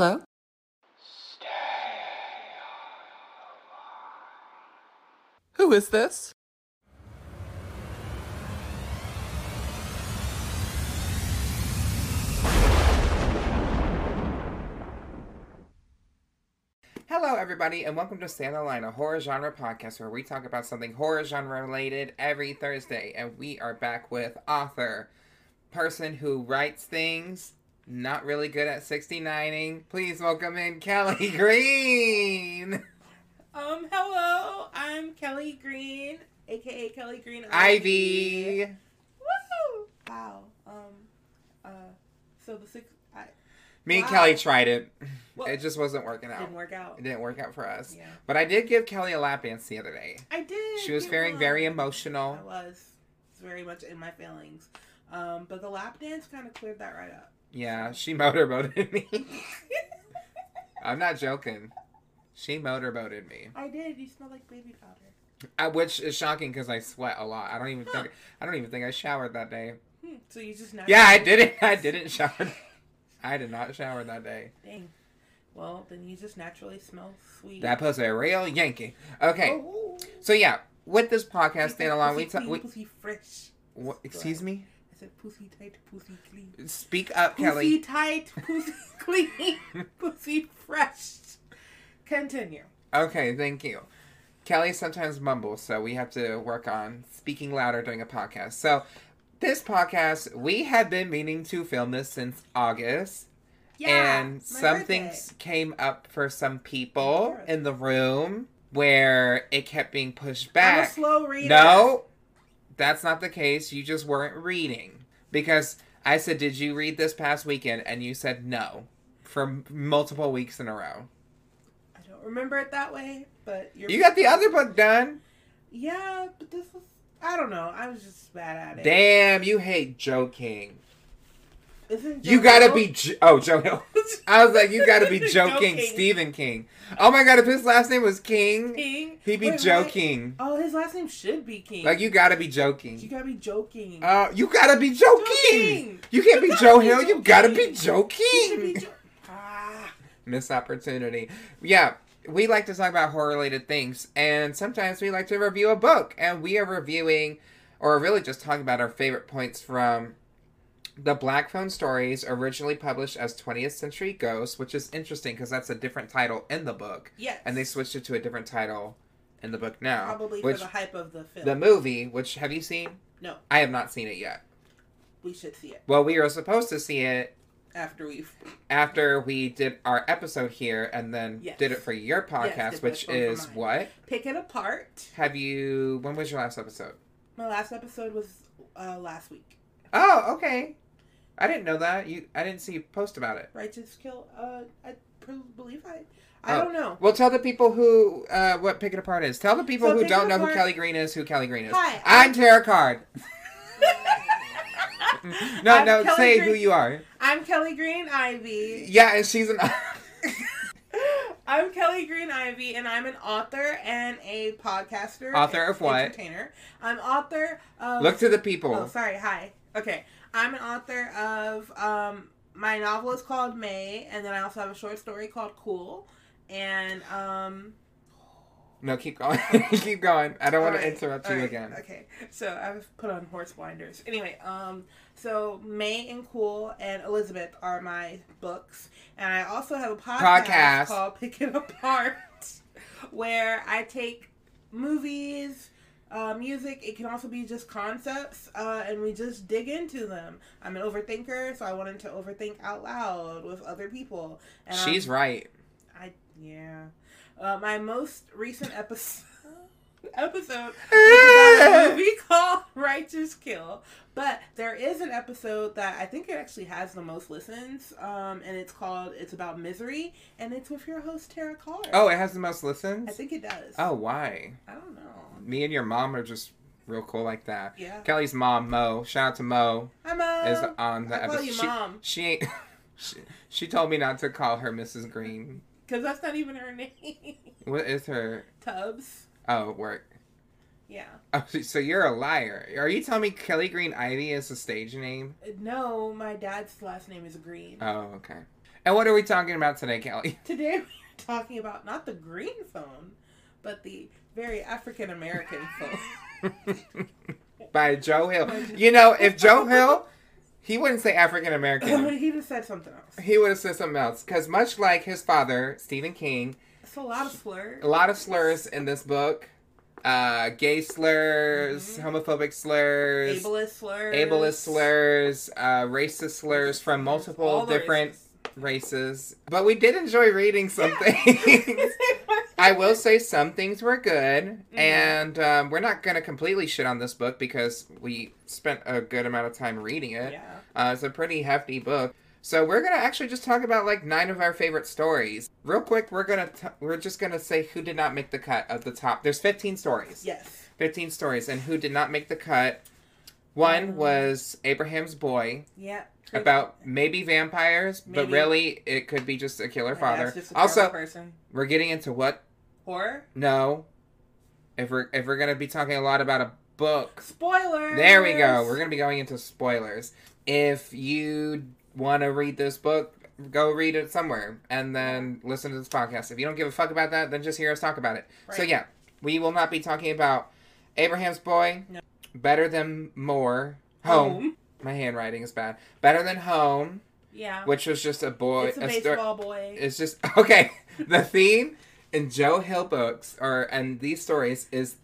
Hello? Who is this? Hello, everybody, and welcome to Stay on the Line, a horror genre podcast where we talk about something horror genre related every Thursday. And we are back with author, person who writes things, not really good at 69ing. Please welcome in Kelli Green. Um, hello, I'm Kelli Green, aka Kelli Green Ivy. Woo! Wow. Um, uh, so the six I Me and Kelli tried it. Well, it just wasn't working out. didn't work out. It didn't work out for us. Yeah, But I did give Kelli a lap dance the other day. I did. She was feeling very emotional. I was It's very much in my feelings. Um, but the lap dance kind of cleared that right up. Yeah, she motorboated me. I'm not joking. She motorboated me, I did. You smell like baby powder. uh, which is shocking because I sweat a lot. I don't even Huh. think I don't even think I showered that day. Hmm. So you just now. Yeah, I didn't. I didn't shower. I did not shower that day. Dang. Well, then you just naturally smell sweet. That was a real Yankee. Okay, Oh. so yeah, with this podcast, stand along. We, ta- clean, we pussy fresh. what, excuse me. I said pussy tight, pussy clean. Speak up, Pussy Kelli. Pussy tight, pussy clean, pussy fresh. Continue. Okay, thank you. Kelli sometimes mumbles, so we have to work on speaking louder during a podcast. So, this podcast, we had been meaning to film this since August, and my some things came up for some people in the room where it kept being pushed I'm a back. slow reader. No, that's not the case. You just weren't reading. Because I said, Did you read this past weekend? And you said no for multiple weeks in a row. I don't remember it that way, but you're. You got the other book done. Yeah, but this was. I don't know. I was just bad at it. Damn, you hate Joe King. Isn't You gotta be jo- oh Joe Hill. I was like, you gotta be Joe Joe King, King. Stephen King. Oh my god, if his last name was King, King. he'd be Wait, Joe wait. King. Oh, his last name should be King. Like you gotta be joking. You gotta be joking. Uh, you gotta be Joe, Joe King. King. You can't be Joe be Hill. You gotta be King. Joe be King. Jo- ah. Missed opportunity. Yeah, we like to talk about horror related things, and sometimes we like to review a book, and we are reviewing, or really just talking about our favorite points from the Black Phone Stories, originally published as 20th Century Ghosts, which is interesting because that's a different title in the book, Yes. and they switched it to a different title in the book now. Probably which for the hype of the film. the movie, which have you seen? No. I have not seen it yet. we should see it Well, we were supposed to see it after we've. after we did our episode here and then Yes. did it for your podcast, did which this one for is what? Pick it apart. Have you. When was your last episode? My last episode was uh, last week. Oh, okay. I didn't know that. You, I didn't see you post about it. Righteous kill. Uh, I believe I. I Oh. don't know. Well, tell the people who uh, what Pick It Apart is. Tell the people So who don't know Apart- who Kelli Green is who Kelli Green is. Hi, I'm I'm- Terrah Card. no, I'm no, Kelli say Green. who you are. I'm Kelli Green Ivy. Yeah, and she's an. I'm Kelli Green Ivy, and I'm an author and a podcaster. Author of what? Entertainer. I'm author of. Look to the people. Oh, sorry. Hi. Okay. I'm an author of. Um, my novel is called May, and then I also have a short story called Cool. And um, No, keep going. keep going. I don't want to Alright, interrupt you alright, again. Okay, so I've put on horse blinders. Anyway, um, so May and Cool and Elizabeth are my books, and I also have a podcast, Podcast. called Pick It Apart, where I take movies. Uh, music, it can also be just concepts, uh, and we just dig into them. I'm an overthinker, so I wanted to overthink out loud with other people. And I'm- She's right. I yeah. Uh, my most recent episode episode about a movie called Righteous Kill. But there is an episode that I think it actually has the most listens, um, and it's called "It's About Misery," and it's with your host Terrah Card. Oh, it has the most listens. I think it does. Oh, why? I don't know. Me and your mom are just real cool like that. Yeah, Kelli's mom, Mo, shout out to Mo, I'm a. is on the I call episode. you She, mom she ain't. She, she told me not to call her Mrs. Green. because that's not even her name. What is her? Tubbs. Oh, work. Yeah. Oh, so- you're a liar. Are you telling me Kelli Green Ivy is a stage name? Uh, no, my dad's last name is Green. Oh, okay. And what are we talking about today, Kelli? Today we're talking about not the green phone, but the very African American phone. By Joe Hill. You know, if Joe Hill, he wouldn't say African American. He'd just said something else. He would have said something else. Because much like his father, Stephen King, It's a lot of slurs. a lot of slurs in this book. Uh, gay slurs, Mhm. homophobic slurs, Ableist slurs. ableist slurs, uh, racist slurs from multiple All different races. But we did enjoy reading some things. I will say some things were good, Mhm. and um, we're not going to completely shit on this book because we spent a good amount of time reading it. yeah. Uh, it's a pretty hefty book. So we're gonna actually just talk about like nine of our favorite stories. Real quick, we're gonna t- we're just gonna say who did not make the cut of the top. There's 15 stories. Yes. 15 stories, and who did not make the cut? One Um, was Abraham's Boy Yeah. about maybe vampires, but really it could be just a killer father. a Also, person. we're getting into what? Horror. No. If we're if we're gonna be talking a lot about a book, Spoilers. there we go. We're gonna be going into spoilers. If you want to read this book, go read it somewhere and then listen to this podcast. If you don't give a fuck about that, then just hear us talk about it. So yeah, we will not be talking about Abraham's Boy, No. Better Than More, Home. My handwriting is bad. Better Than Home, Yeah. which was just a boy. it's a sto- baseball boy. it's just okay. The theme in Joe Hill books or and these stories is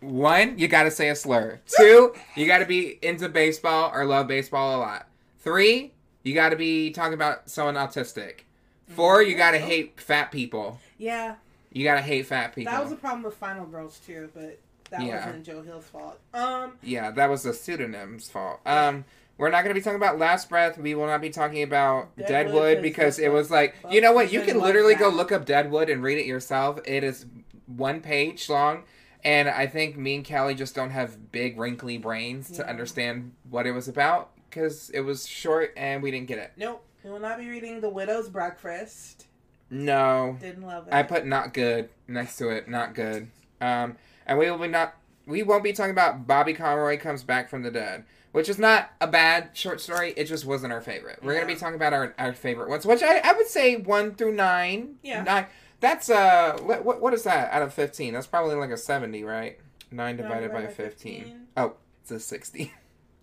one, you gotta say a slur. Two, you gotta be into baseball or love baseball a lot. Three, you gotta be talking about someone autistic. Four, you gotta hate fat people. yeah. You gotta hate fat people. That was a problem with Final Girls too, but that Yeah. wasn't Joe Hill's fault. Um. yeah, that was the pseudonym's fault. Um, we're not gonna be talking about Last Breath. We will not be talking about Deadwood, Deadwood, 'cause because it was like you know what? You can literally go look up Deadwood and read it yourself. It is one page long, and I think me and Callie just don't have big wrinkly brains to understand what it was about because it was short and we didn't get it. Nope. We will not be reading The Widow's Breakfast. No, Didn't love it. I put not good next to it. Not good. Um, and we will be not. We won't be talking about Bobby Conroy comes back from the dead, which is not a bad short story. It just wasn't our favorite. We're gonna be talking about our, our favorite ones, which I, I would say one through nine. Yeah. Nine. That's uh, what, what what is that out of fifteen? That's probably like a seventy, right? Nine divided by fifteen. Oh, it's a sixty.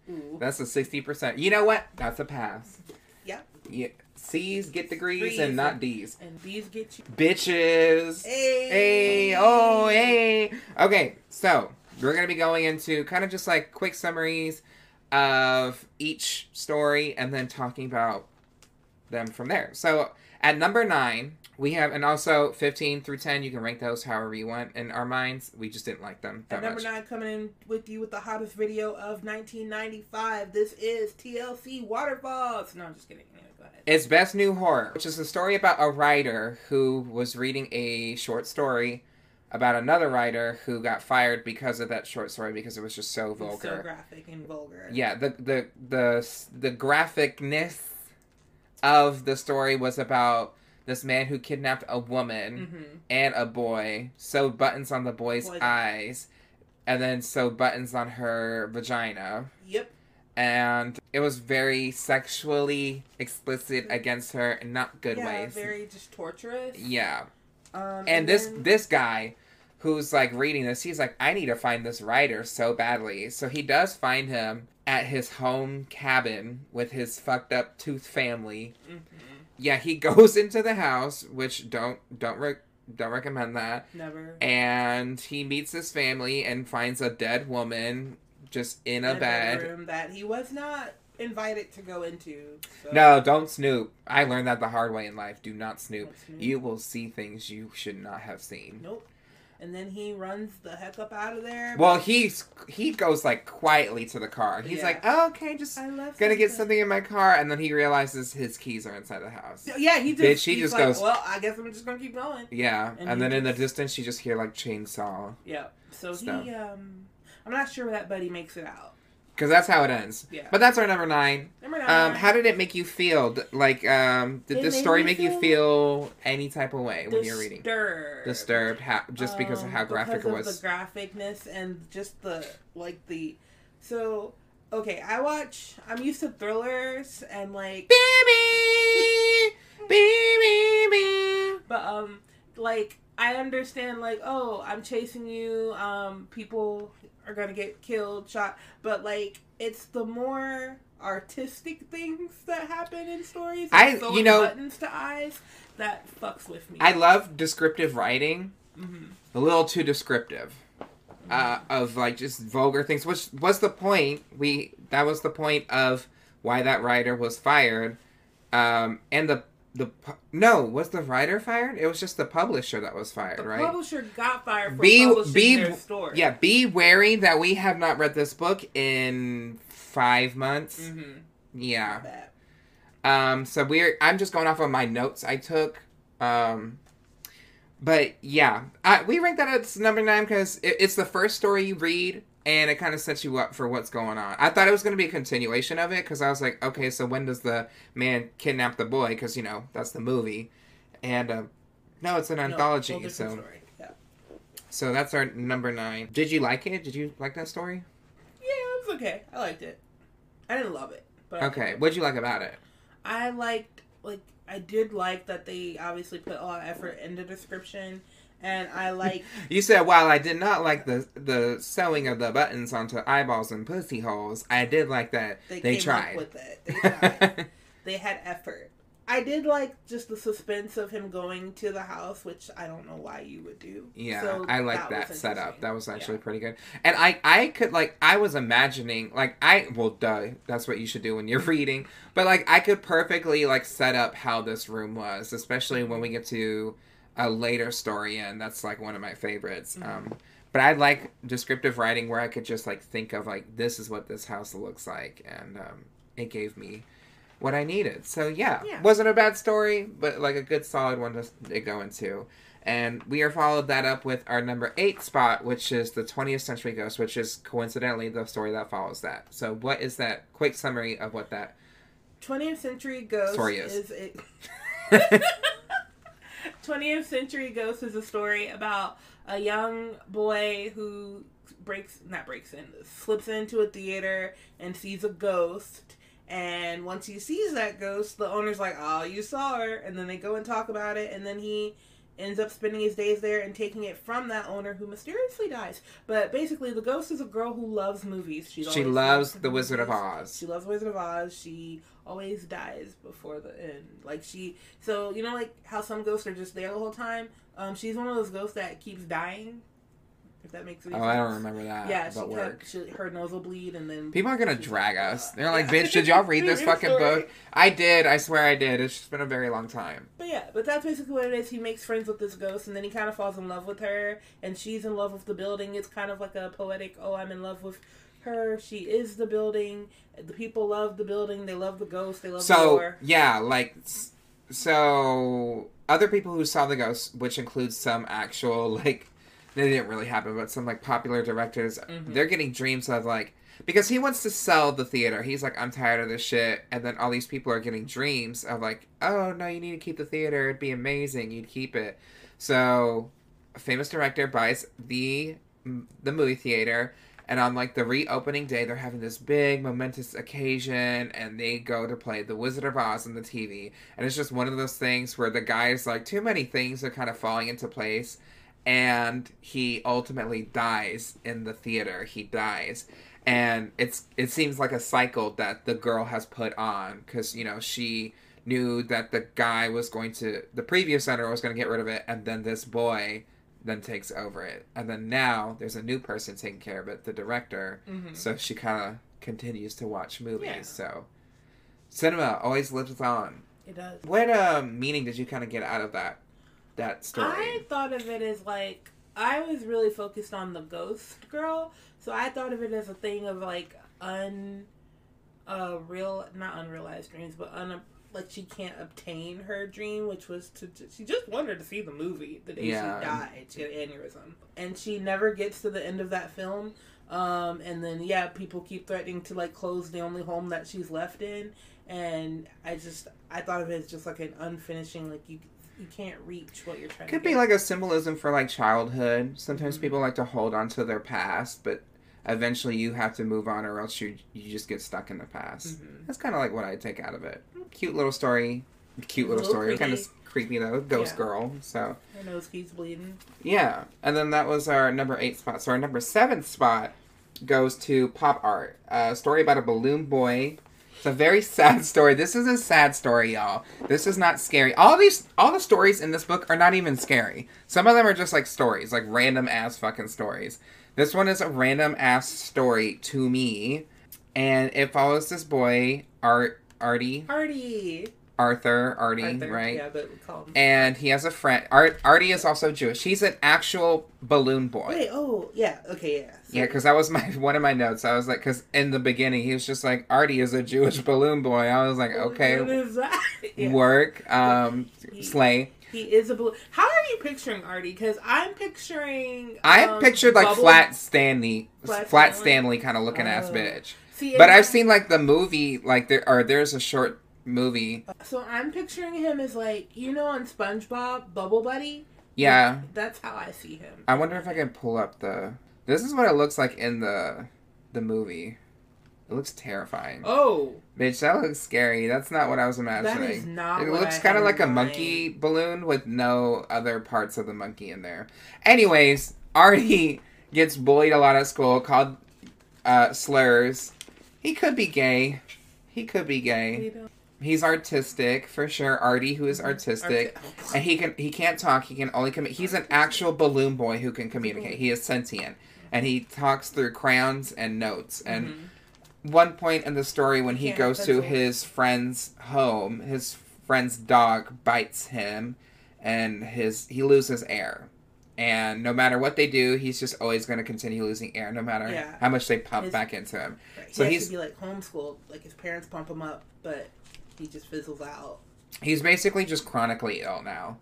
Ooh. That's a sixty percent. You know what? That's a pass. Yeah. Yeah. C's get degrees Degrees. and not D's. And these get you. Bitches. Hey. Hey, oh, hey. Okay, so we're going to be going into kind of just like quick summaries of each story and then talking about them from there. So at number nine, we have, and also 15 through 10, you can rank those however you want. In our minds, we just didn't like them that At number much. nine, coming in with you with the hottest video of 1995. This is TLC Waterfalls. No, I'm just kidding. Go ahead. It's Best New Horror, which is a story about a writer who was reading a short story about another writer who got fired because of that short story because it was just so It's vulgar. so graphic and vulgar. yeah the the the the graphicness of the story was about this man who kidnapped a woman Mm-hmm. and a boy sewed buttons on the boy's eyes and then sewed buttons on her vagina Yep. and it was very sexually explicit against her in not good yeah, ways very just torturous. yeah Um, and this then- this guy who's like reading this he's like i need to find this writer so badly so he does find him at his home cabin with his fucked up tooth family Mhm. Yeah he goes into the house which don't don't rec- don't recommend that never and he meets his family and finds a dead woman just in a in bed bedroom that he was not invited to go into. So. no don't snoop i learned that the hard way in life do not snoop snoop. you will see things you should not have seen Nope. And then he runs the heck up out of there. Well, he's he goes like quietly to the car. He's Yeah. like, oh, "Okay, just I left gonna get something in my car," and then he realizes his keys are inside the house. Yeah, he just. Bitch, he he's just like, goes- Well, I guess I'm just gonna keep going. Yeah, And and, he then in the distance, you just hear like chainsaw Yeah. So So. he um, I'm not sure that Buddy makes it out. Because that's how it ends. Yeah. But that's our number nine. Number Um, nine. how did it make you feel? Like, um, did It this story make you feel feel any type of way when you're reading? Disturbed. Disturbed, how, just because of Um, how graphic because it was. The graphicness and just the like the so okay. I watch. I'm used to thrillers and like Baby, Bee, bee, bee. But um, like I understand, like oh, I'm chasing you. Um, people are gonna get killed, shot. But like, it's the more artistic things that happen in stories. I- you know- buttons to eyes that fucks with me. I love descriptive writing. hmm A little too descriptive. Uh, of like just vulgar things, which was the point. We that was the point of why that writer was fired. Um, and the the pu- no was the writer fired? It was just the publisher that was fired, right? The right? publisher got fired for Be- publishing be- their story. Yeah, be wary that we have not read this book in five months. Mm-hmm. Yeah. Um, so we're I'm just going off of my notes I took. Um, but yeah, I, we rank that as number nine because it, it's the first story you read and it kind of sets you up for what's going on. I thought it was going to be a continuation of it because I was like, okay, so when does the man kidnap the boy? Because you know that's the movie, and uh, no, it's an No, anthology. so. Yeah. so that's our number nine. Did you like it? Did you like that story? Yeah, it was okay. I liked it. I didn't love it, but Okay, what'd you like about it? I liked like I did like that they obviously put a lot of effort in the description, and I like You said while I did not like the the sewing of the buttons onto eyeballs and pussy holes, I did like that they, they, came tried. with it. They tried. they had effort. I did like just the suspense of him going to the house, which I don't know why you would do. yeah, So I like that, was setup. That was actually Yeah. pretty good. And I I could like I was imagining like I well duh that's what you should do when you're reading. But like I could perfectly like set up how this room was, especially when we get to a later story and that's like one of my favorites. Mhm. Um but I like descriptive writing where I could just like think of like this is what this house looks like and um it gave me what I needed. So yeah, Yeah. wasn't a bad story, but like a good solid one to, go into. And we are followed that up with our number eight spot, which is the 20th Century Ghost, which is coincidentally the story that follows that. So what is that quick summary of what that? 20th Century Ghost Story is. is it. 20th Century Ghost is a story about a young boy who breaks, not breaks in, slips into a theater and sees a ghost. And once he sees that ghost, the owner's like, oh, you saw her. And then they go and talk about it. And then he ends up spending his days there and taking it from that owner who mysteriously dies. But basically, the ghost is a girl who loves movies. She's she loves The Wizard of. Oz. She loves the Wizard of Oz. She always dies before the end. Like she, so you know, like how some ghosts are just there the whole time. Um, she's one of those ghosts that keeps dying. If that makes any Oh, sense. I don't remember that. Yeah, she kept, she, her nose will bleed, and then People are gonna drag like, us. They're like, bitch, did y'all read this fucking story. book? I did. I swear I did. It's just been a very long time. But yeah, but that's basically what it is. He makes friends with this ghost, and then he kind of falls in love with her, and she's in love with the building. It's kind of like a poetic, oh, I'm in love with her. She is the building. The people love the building. They love the ghost. They love the door. So yeah, like so other people who saw the ghost, which includes some actual like they didn't really happen, but some like popular directors, Mhm. they're getting dreams of like because he wants to sell the theater. He's like, I'm tired of this shit, and then all these people are getting dreams of like, oh no, you need to keep the theater. It'd be amazing. You'd keep it. So a famous director buys the the movie theater and on like the reopening day they're having this big momentous occasion and they go to play the wizard of oz on the tv and it's just one of those things where the guy's like too many things are kind of falling into place and he ultimately dies in the theater. He dies. And it's it seems like a cycle that the girl has put on because you know she knew that the guy was going to the previous owner was going to get rid of it and then this boy then takes over it. And then now there's a new person taking care of it the director. Mhm. so she kind of continues to watch movies. Yeah. so cinema always lives on. It does. what uh, meaning did you kind of get out of that that story I thought of it as like I was really focused on the ghost girl, so I thought of it as a thing of like un, uh, real not unrealized dreams, but un like she can't obtain her dream, which was to she just wanted to see the movie the day Yeah. she died. She had aneurysm, and she never gets to the end of that film. Um, and then yeah, people keep threatening to like close the only home that she's left in, and I just I thought of it as just like an unfinishing like you you can't reach what you're trying could be like a symbolism for like childhood sometimes Mhm. people like to hold on to their past but eventually you have to move on or else you you just get stuck in the past Mhm. that's kind of like what i take out of it cute little story cute little, Little story. Kind of creepy. creepy though, ghost Yeah. girl. So Her nose keeps bleeding. yeah, and then that was our number eight spot. So our number seven spot goes to pop art, a story about a balloon boy. It's a very sad story. This is a sad story, y'all. This is not scary. All these, all the stories in this book are not even scary. Some of them are just like stories, like random ass fucking stories. This one is a random ass story to me, and it follows this boy, Art, Artie, Artie. Arthur, Artie, Arthur. right? Yeah, but we call him. and he has a friend. Art Artie is also Jewish. He's an actual balloon boy. Wait, oh, yeah, okay, yeah. Yeah, because that was my one of my notes. I was like, because in the beginning he was just like Artie is a Jewish balloon boy. I was like, okay, is that? Yeah. work, um, He- slay. He is a blue. How are you picturing Artie? Because I'm picturing. I um, pictured like Bubble- flat Stanley, Flat flat, Stanley? Stanley kind of looking ass Oh. bitch. See, But I've seen like the movie, like there or there's a short movie. So I'm picturing him as like you know on SpongeBob, Bubble Buddy. Yeah, That's how I see him. I wonder if I can pull up the. This is what it looks like in the the movie. It looks terrifying. Oh, Bitch, that looks scary. That's not what I was imagining. that is not. it looks kind of like a monkey balloon with no other parts of the monkey in there. Anyways, Artie gets bullied a lot at school, called uh, slurs. He could be gay. He could be gay. He's artistic for sure. Artie, who is artistic, Arti- and he can he can't talk. He can only commu- He's an actual balloon boy who can communicate. He is sentient, and he talks through crayons and notes. And Mhm. one point in the story when he goes to his friend's home, his friend's dog bites him, and his he loses air. And no matter what they do, he's just always going to continue losing air, no matter Yeah. how much they pump His- back into him. He So he's- to be like homeschooled. Like his parents pump him up, but he just fizzles out. He's basically just chronically ill now.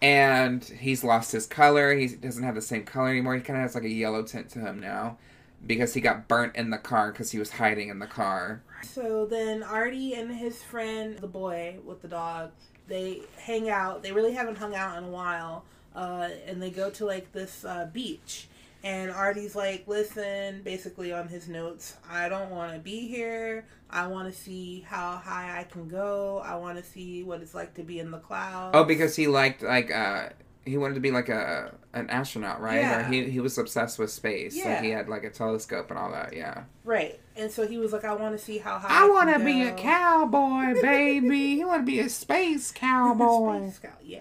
And he's lost his color. He doesn't have the same color anymore. He kind of has like a yellow tint to him now because he got burnt in the car because he was hiding in the car. So then Artie and his friend, the boy with the dog, they hang out. They really haven't hung out in a while. Uh, and they go to like this uh, beach. And Artie's like, listen, basically on his notes, I don't want to be here. I want to see how high I can go. I want to see what it's like to be in the clouds. Oh, because he liked like uh he wanted to be like a an astronaut, right? Or Yeah. he he was obsessed with space. Like he had like a telescope and all that. Yeah. Right. And so he was like, I want to see how high I can want to be a cowboy, baby. He want to be a space cowboy. Space Scout, yeah.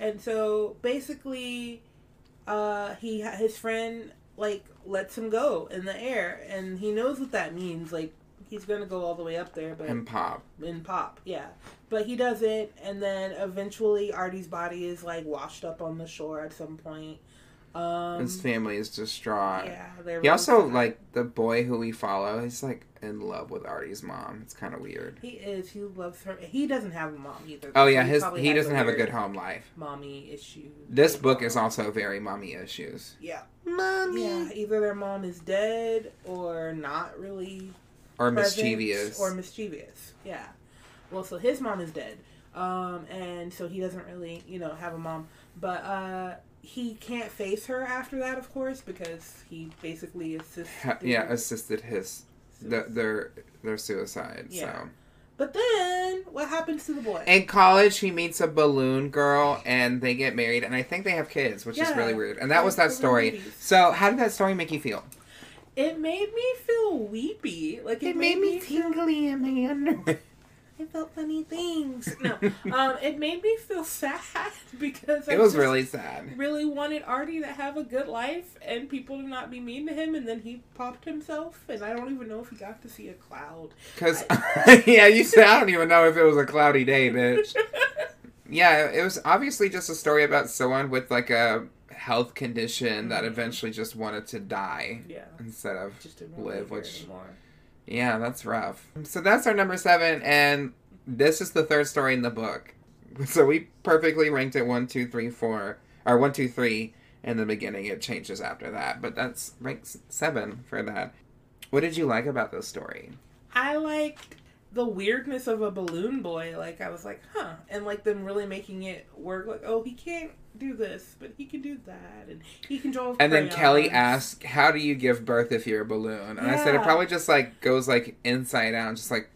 And so basically, uh, he his friend like lets him go in the air, and he knows what that means. Like he's gonna go all the way up there, but and pop. in pop, yeah. But he doesn't, and then eventually Artie's body is like washed up on the shore at some point. Um, His family is distraught. yeah, they're He really also sad. like the boy who we follow. He's like in love with Artie's mom. It's kind of weird. He is. He loves her. He doesn't have a mom either. Oh yeah, his he doesn't have a good home life. mommy issue. This book mom. is also very mommy issues. Yeah. Mommy. Yeah, either their mom is dead or not really Or mischievous. or mischievous. Yeah. Well, so his mom is dead, um, and so he doesn't really, you know, have a mom. But uh, he can't face her after that, of course, because he basically assisted. Ha- yeah, assisted his the, their their suicide. Yeah. So But then, what happens to the boy? in college, he meets a balloon girl, and they get married, and I think they have kids, which is really weird. And that was that story. babies. So how did that story make you feel? it made me feel weepy. Like it, made me tingly in my underwear. I felt funny things. No, um, it made me feel sad because I It was just really sad. really wanted Artie to have a good life and people to not be mean to him, and then he popped himself, and I don't even know if he got to see a cloud. Cause yeah, you said I don't even know if it was a cloudy day, bitch. Yeah, it was obviously just a story about someone with like a health condition that Mhm. eventually just wanted to die yeah, instead of just Live, live which- anymore. Yeah, that's rough. So that's our number seven, and this is the third story in the book. So we perfectly ranked it one, two, three, four, or one, two, three in the beginning. It changes after that, but that's ranked seven for that. What did you like about this story? I liked the weirdness of a balloon boy. Like I was like, huh, and like them really making it work. Like, oh, he can't do this, but he can do that, and he can draw. And then Kelli asked, "How do you give birth if you're a balloon?" And I said, "It probably just like goes like inside out, just like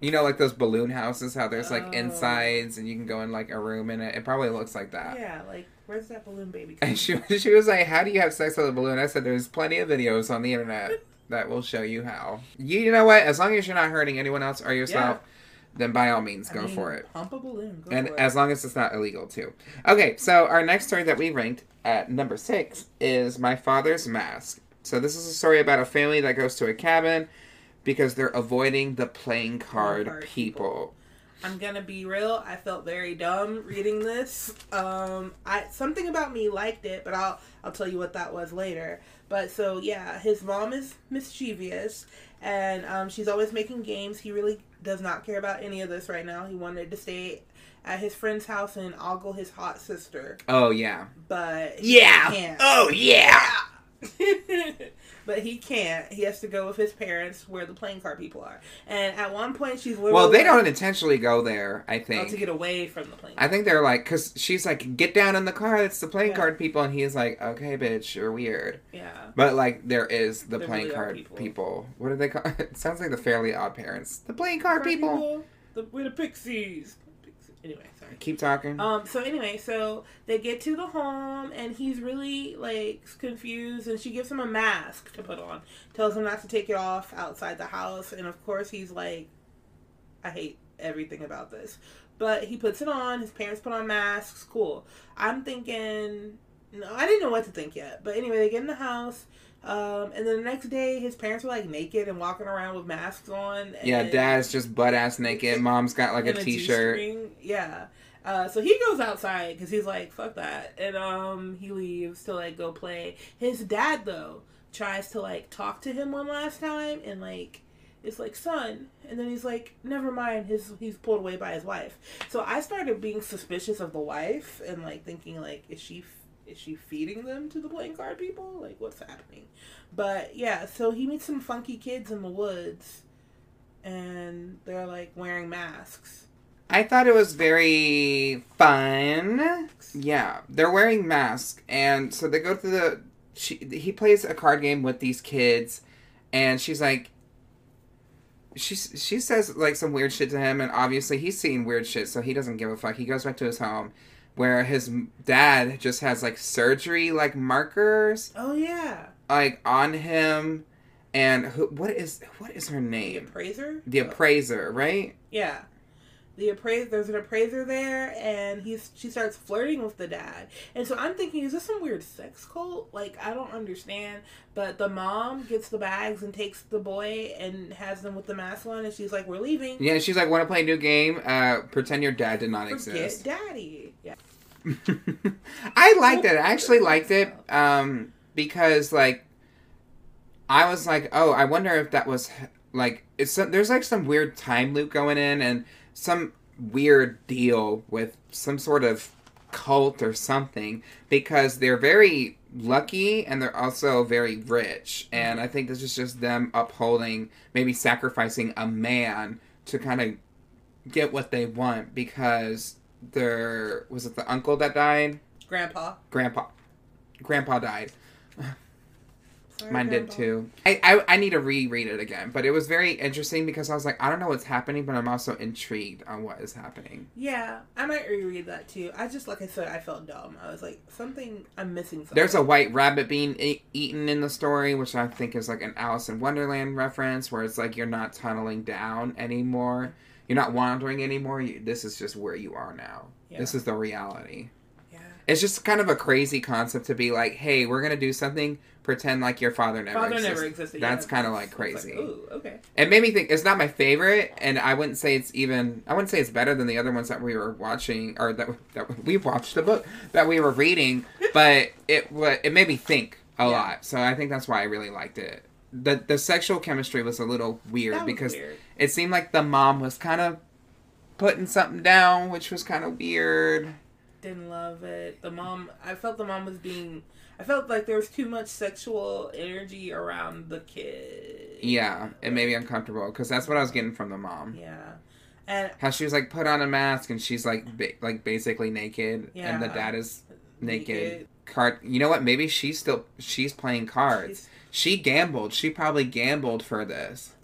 You know, like those balloon houses, how there's like Oh. insides and you can go in like a room in it. It probably looks like that. Yeah, like where's that balloon baby? And she she was like, "How do you have sex with a balloon?" I said, "There's plenty of videos on the internet that will show you how." You, know what? As long as you're not hurting anyone else or yourself, then by all means, I go mean, for it. Pump a balloon. Go And for it. as long as it's not illegal too. Okay, so our next story that we ranked at number six is My Father's Mask. So this is a story about a family that goes to a cabin because they're avoiding the playing card, card people. I'm gonna be real. I felt very dumb reading this. Um, I something about me liked it, but I'll I'll tell you what that was later. But so yeah, his mom is mischievous, and um, she's always making games. He really does not care about any of this right now. He wanted to stay at his friend's house and ogle his hot sister, Oh yeah. but he can't. Oh yeah. but he can't. He has to go with his parents where the playing card people are. And at one point, she's literally Well, they don't intentionally go there. I oh, think. to get away from the playing. I think they're like, cause she's like, get down in the car. It's the playing Yeah. card people, and he's like, okay, bitch, you're weird. yeah. But like, there is the playing really card people. people. What do they call? It sounds like the Fairly Odd Parents. The playing card people. The, we're the pixies. Anyway, sorry. Keep talking. Um. So anyway, so they get to the home, and he's really like confused, and she gives him a mask to put on. Tells him not to take it off outside the house, and of course he's like, I hate everything about this. But he puts it on. His parents put on masks. Cool. I'm thinking. No, I didn't know what to think yet. But anyway, they get in the house. Um, and then the next day, his parents were like naked and walking around with masks on. yeah, dad's just butt ass naked. Mom's got like a and t-shirt. Yeah. Uh, so he goes outside because he's like, "Fuck that," and um, he leaves to like go play. His dad though tries to like talk to him one last time, and like it's like, "Son," and then he's like, "Never mind." His he's pulled away by his wife. So I started being suspicious of the wife and like thinking like, is she is she feeding them to the playing card people? Like, what's happening? But yeah, so he meets some funky kids in the woods, and they're like wearing masks. I thought it was very fun. Yeah, they're wearing masks, and so they go to the. She he plays a card game with these kids, and she's like. She she says like some weird shit to him, and obviously he's seeing weird shit, so he doesn't give a fuck. He goes back to his home, where his dad just has like surgery like markers Oh yeah, like on him, and who, what is what is her name? the appraiser. The appraiser, right? Yeah, the appraiser. There's an appraiser there, and he's she starts flirting with the dad, and so I'm thinking, is this some weird sex cult? Like I don't understand. But the mom gets the bags and takes the boy and has them with the mask on, and she's like, "We're leaving." Yeah, she's like, "Want to play a new game? Uh, pretend your dad did not Forget exist." daddy. Yeah. I liked it. I actually liked it um, because, like, I was like, "Oh, I wonder if that was like it's some, there's like some weird time loop going in and some weird deal with some sort of cult or something because they're very lucky and they're also very rich. And I think this is just them upholding maybe sacrificing a man to kind of get what they want because there was it the uncle that died? Grandpa. grandpa. Grandpa died mine did too I, I i need to reread it again but it was very interesting because i was like i don't know what's happening but i'm also intrigued on what is happening Yeah, I might reread that too. I just, like I said, I felt dumb. I was like, something, I'm missing something. there's a white rabbit being e- eaten in the story which i think is like an alice in wonderland reference where it's like you're not tunneling down anymore you're not wandering anymore you, this is just where you are now Yeah. this is the reality. It's just kind of a crazy concept to be like hey we're gonna do something pretend like your father never Father existed. never existed. That's yeah. kinda, like, It's crazy. ooh, okay. It made me think it's not my favorite, and I wouldn't say it's even. I wouldn't say it's better than the other ones that we were watching, or that that we watched the book that we were reading. But it it made me think a Yeah. lot, so I think that's why I really liked it. the The sexual chemistry was a little weird because weird. it seemed like the mom was kind of putting something down, which was kind of weird. Didn't love it. The mom, I felt the mom was being. I felt like there was too much sexual energy around the kid. Yeah, it made me uncomfortable because that's what I was getting from the mom. Yeah. And How she was like put on a mask and she's like ba- like basically naked, and the dad is naked. Card. You know what? Maybe she's still she's playing cards. She's- She gambled. She probably gambled for this.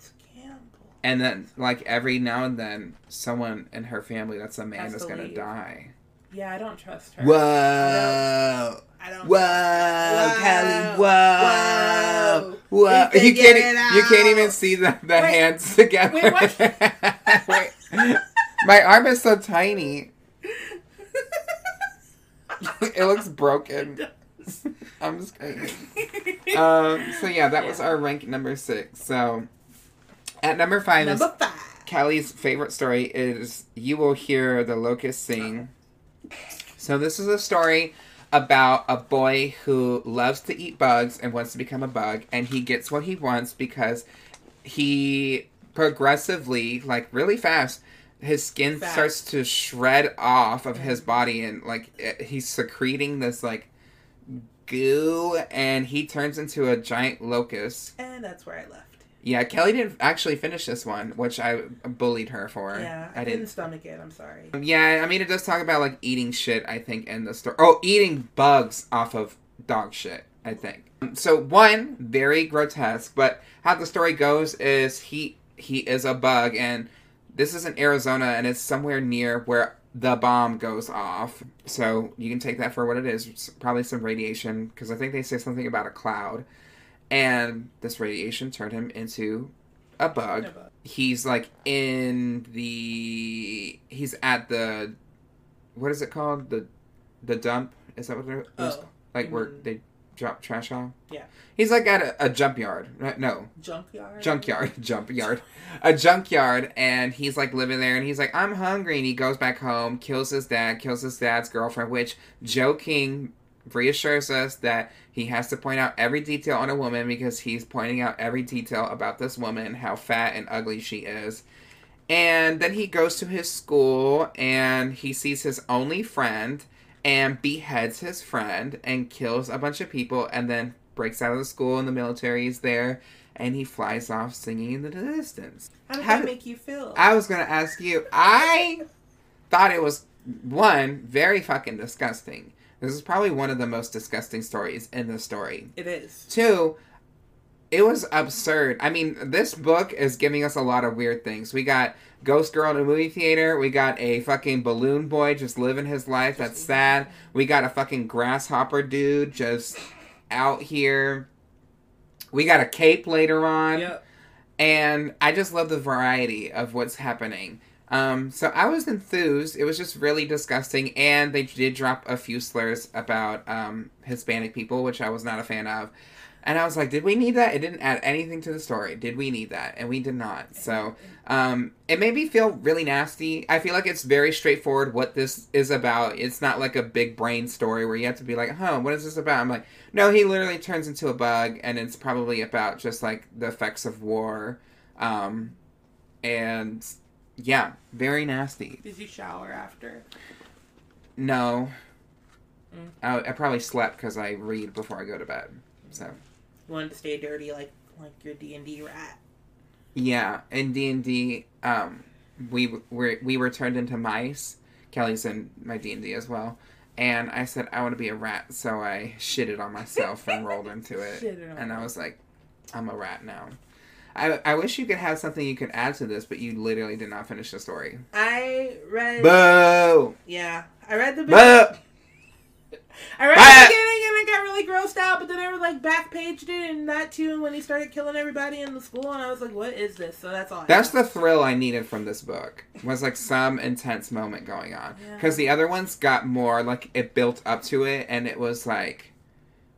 And then like every now and then, someone in her family that's a man Has is gonna leave. die. Yeah, I don't trust her. Whoa. I don't. Whoa, Whoa. Kelli! Whoa, Whoa. whoa! You can't. You can't even see the, the Wait. hands together. Wait, what? Wait. My arm is so tiny. it looks broken. I'm screaming. Um. So yeah, that was our rank number six. So at number five is Number five. Kelly's favorite story is You Will Hear the Locust Sing. So, this is a story about a boy who loves to eat bugs and wants to become a bug, and he gets what he wants because he progressively, like really fast, his skin Fast. starts to shred off of his mm-hmm. body, and like it- he's secreting this like goo, and he turns into a giant locust. And that's where I left. Yeah, Kelli didn't actually finish this one, which I bullied her for. Yeah, I I didn't. didn't stomach it. I'm sorry. Um, yeah, I mean, it does talk about like eating shit. I think in the story. Oh, eating bugs off of dog shit. I think. Um, so one very grotesque, but how the story goes is he he is a bug, and this is in Arizona, and it's somewhere near where the bomb goes off. So you can take that for what it is. It's probably some radiation, because I think they say something about a cloud, and this radiation turned him into a bug. No, but- he's like in the he's at the what is it called? The the dump? Is that what it is Oh, like you where mm-hmm. they drop trash off Yeah. he's like at a, a jump yard. No junkyard. junkyard. Jump yard. A junkyard and he's like living there and he's like i'm hungry and he goes back home kills his dad kills his dad's girlfriend which joe king reassures us that he has to point out every detail on a woman because he's pointing out every detail about this woman how fat and ugly she is and then he goes to his school and he sees his only friend and beheads his friend and kills a bunch of people and then breaks out of the school and the military is there and he flies off singing in the distance. How did How that make you feel? I was gonna ask you, I thought it was one, very fucking disgusting. This is probably one of the most disgusting stories in the story. it is. Two, it was absurd. I mean, this book is giving us a lot of weird things. We got Ghost Girl in a movie theater. We got a fucking balloon boy just living his life. That's sad. We got a fucking grasshopper dude just out here. We got a cape later on Yep. and I just love the variety of what's happening. Um, so I was enthused. It was just really disgusting, and they did drop a few slurs about um, Hispanic people, which I was not a fan of. And I was like, did we need that? It didn't add anything to the story. Did we need that? And we did not. So um, it made me feel really nasty. I feel like it's very straightforward what this is about. It's not like a big brain story where you have to be like, huh, what is this about? I'm like, no, he literally turns into a bug, and it's probably about just like the effects of war. Um, and yeah, very nasty. Did you shower after? No, Mm. I, I probably slept because I read before I go to bed. So You wanted to stay dirty like like your D and D rat. yeah, in D and D, um, we were we were turned into mice. Kelli's in my D and D as well. And I said I want to be a rat, so I shitted on myself and rolled into it. And I was like, I'm a rat now. I, I wish you could have something you could add to this, but you literally did not finish the story. I read. Boo! yeah, I read the. book. I read Bah! the beginning and I got really grossed out, but then I was like back paged it and that too And when he started killing everybody in the school and I was like, what is this? So that's all. I That's the thrill I needed from this book. Was like some intense moment going on. Yeah. Because the other ones got more like it built up to it, and it was like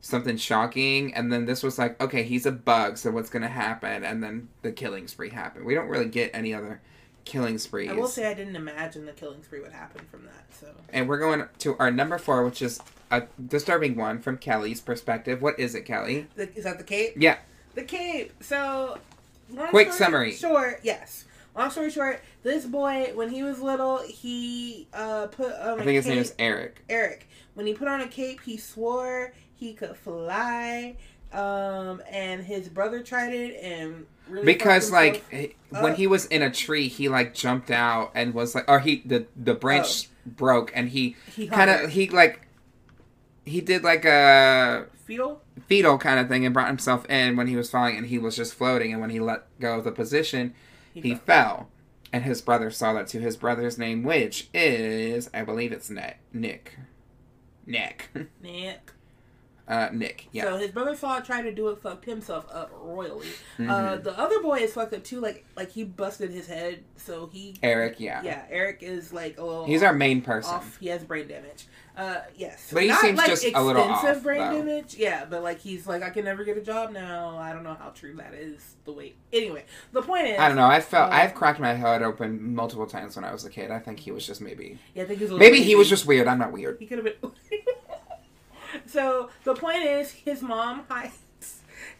something shocking. And then this was like, okay, he's a bug, so what's gonna happen? And then the killing spree happened. We don't really get any other killing spree I will say I didn't imagine the killing spree would happen from that. So and we're going to our number four, which is a disturbing one from Kelli's perspective. What is it, Kelli? the, is that the cape? Yeah. The cape. So long Quick story summary. Short, yes. Long story short, this boy when he was little, he uh put on I think his name is Eric. Eric. When he put on a cape, he swore he could fly. Um, and his brother tried it and really because like h- when he was in a tree he like jumped out and was like or he the the branch broke and he he kind of he like he did like a fetal. fetal kind of thing and brought himself in when he was falling and he was just floating and when he let go of the position He, fell. And his brother saw that too. His brother's name, which is, I believe it's Nick. Nick. Nick. Nick. Uh, Nick, yeah. So his brother saw it, tried to do it, fucked himself up royally. Uh, Mhm. the other boy is fucked up too. Like like he busted his head, so he Eric, yeah. yeah. Eric is like a little. He's our main person. off. He has brain damage. Uh, yes, But he Not, seems like, just a little extensive off, brain though. damage. Yeah, but like he's like I can never get a job now. I don't know how true that is. The way anyway, the point is I don't know. I felt Uh, I've cracked my head open multiple times when I was a kid. I think he was just maybe Yeah, I think a little maybe he was just weird. I'm not weird. He could have been. so the point is, his mom hides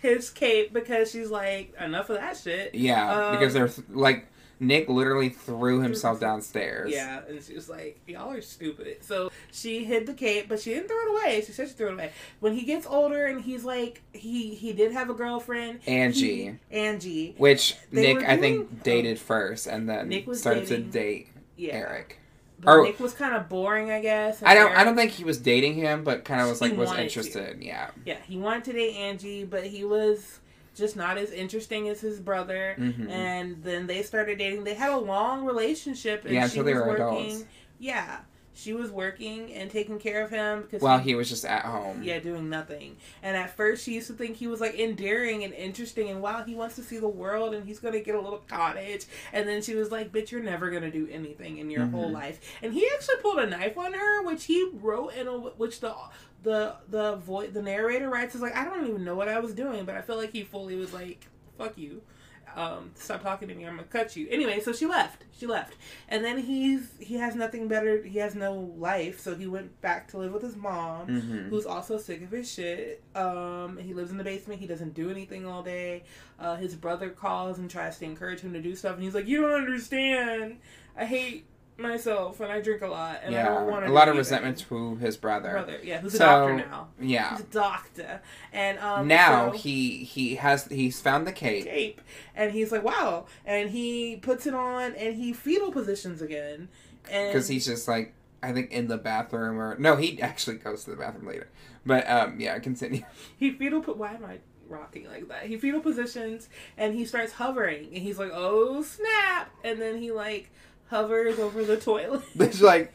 his cape because she's like, enough of that shit. Yeah, Um, because there's like Nick literally threw himself downstairs. Yeah, and she was like, "Y'all are stupid." So she hid the cape, but she didn't throw it away. She said she threw it away. When he gets older, and he's like, he he did have a girlfriend, Angie, he- Angie. which Nick were I think dated first, and then Nick was started dating- to date Yeah, Eric. But Or- Nick was kind of boring, I guess. I don't I don't think he was dating him, but kind of was like was wanted to. interested. Yeah. Yeah, he wanted to date Angie, but he was just not as interesting as his brother. hmm And then they started dating. They had a long relationship, and Yeah, she until they was were working. adults. Yeah, she was working and taking care of him because While he was just at home. yeah doing nothing. And at first, she used to think he was like endearing and interesting, and wow, he wants to see the world, and he's gonna get a little cottage. And then she was like, "Bitch, you're never gonna do anything in your whole Mhm. life." And he actually pulled a knife on her, which he wrote in a which the the the voice the narrator writes is like, "I don't even know what I was doing," but I feel like he fully was like, "Fuck you." Um, stop talking to me. I'm gonna cut you. Anyway, so she left. She left, and then he's he has nothing better. He has no life, so he went back to live with his mom, hmm who's also sick of his shit. Um, he lives in the basement. He doesn't do anything all day. Uh, his brother calls and tries to encourage him to do stuff, and he's like, "You don't understand. I hate myself, and I drink a lot, and I don't want to." a lot of resentment to his brother. Brother, yeah, who's a doctor now. Yeah. He's a doctor, and um, now so- he he has he's found the cape. cape and he's like wow and he puts it on and he fetal positions again and because he's just like I think in the bathroom or no, he actually goes to the bathroom later. But um, yeah, continue. he fetal put why am i rocking like that he fetal positions and he starts hovering and he's like oh snap and then he like hovers over the toilet It's like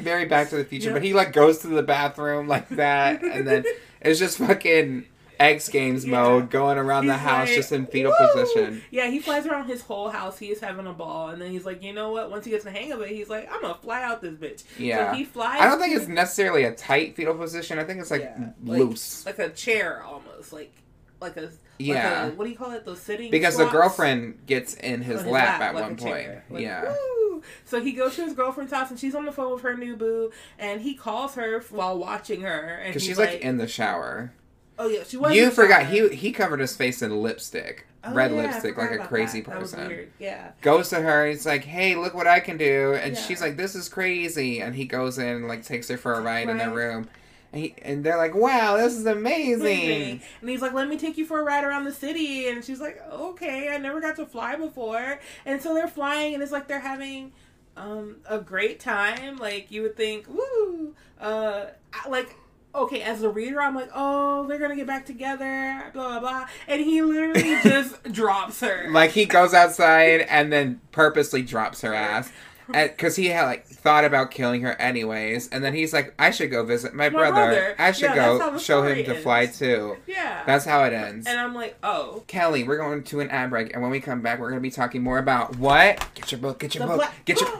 very Back to the Future. Yeah. But he like goes to the bathroom like that, and then it's just fucking X Games Yeah. mode going around the house like, just in fetal "Woo!" position. Yeah, he flies around his whole house. He is having a ball, and then he's like, you know what? Once he gets the hang of it, he's like, I'm gonna fly out this bitch. Yeah. So he flies. I don't think it's necessarily a tight fetal position. I think it's like Yeah, like- loose. like a chair almost, like like a like yeah. a- what do you call it? Those sitting because the girlfriend gets in his, his lap, lap, at like one point. Like, yeah. woo! So he goes to his girlfriend's house and she's on the phone with her new boo, and he calls her while watching her, and she's like, in the shower. oh yeah, she was. You forgot shower. he he covered his face in lipstick, Oh, red yeah, lipstick, like a crazy that. That person. weird. Yeah. Goes to her, he's like, "Hey, look what I can do," and Yeah. she's like, "This is crazy," and he goes in and like takes her for a ride in their room, and, he, and they're like, "Wow, this is amazing." Amazing. And he's like, let me take you for a ride around the city. And she's like, okay, I never got to fly before. And so they're flying, and it's like they're having um, a great time. Like, you would think, woo. Uh, like, okay, as a reader, I'm like, oh, they're going to get back together, blah, blah, blah. And he literally just drops her. Like he goes outside and then purposely drops her ass. Because he had like thought about killing her anyways, and then he's like, "I should go visit my, My brother. brother. I should Yeah, go show him to ends. fly too." yeah. That's how it ends. and I'm like, oh. Kelli, we're going to an ad break, and when we come back, we're going to be talking more about what? Get your book, get your The book, black, get your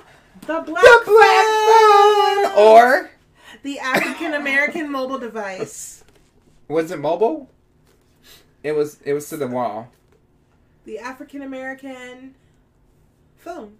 the black, the black phone, or the African American mobile device. was it mobile? It was. It was to the wall. the African American phone.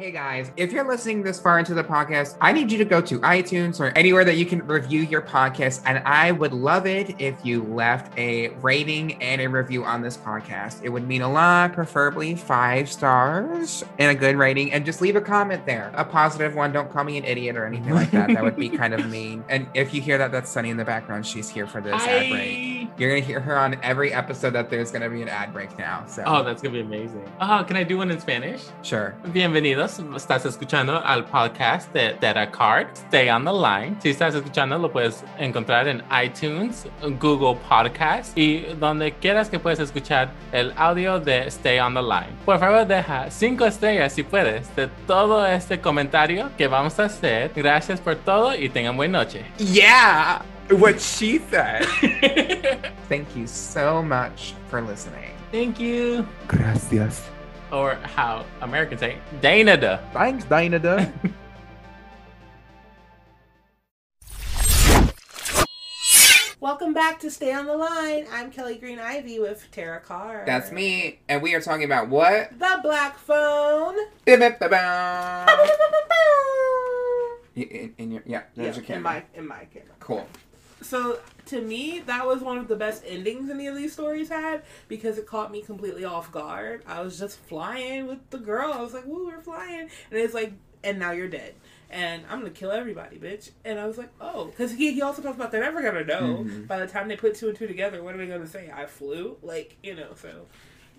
Hey guys, if you're listening this far into the podcast, I need you to go to iTunes or anywhere that you can review your podcast. And I would love it if you left a rating and a review on this podcast. It would mean a lot, preferably five stars and a good rating. And just leave a comment there, a positive one. Don't call me an idiot or anything like that. That would be kind of mean. And if you hear that, that's Sunny in the background. She's here for this ad break. You're gonna hear her on every episode that there's gonna be an ad break now. So Oh, that's gonna be amazing. Oh, can I do one in Spanish? sure. Bienvenidos, estás escuchando al podcast de Terrah Card. Stay on the line. Si estás escuchando, lo puedes encontrar en iTunes, Google Podcast y donde quieras que puedes escuchar el audio de Stay on the Line. Por favor, deja cinco estrellas si puedes de todo este comentario que vamos a hacer. Gracias por todo y tengan buena noche. Yeah, what she said. Thank you so much for listening. Thank you. Gracias. Or how Americans say, Danada. Thanks, Dinah. Welcome back to Stay on the Line. I'm Kelli Green Ivy with Terrah Card. That's me, and we are talking about what? The Black Phone. In, in your yeah, there's Yeah, your camera. in my in my camera. Cool. So to me, that was one of the best endings any of these stories had because it caught me completely off guard. I was just flying with the girl. I was like, "Woo, we're flying!" And it's like, "And now you're dead." And I'm gonna kill everybody, bitch. And I was like, oh, because he, he also talks about they're never gonna know Mhm. by the time they put two and two together. What are they gonna say? I flew, like you know. So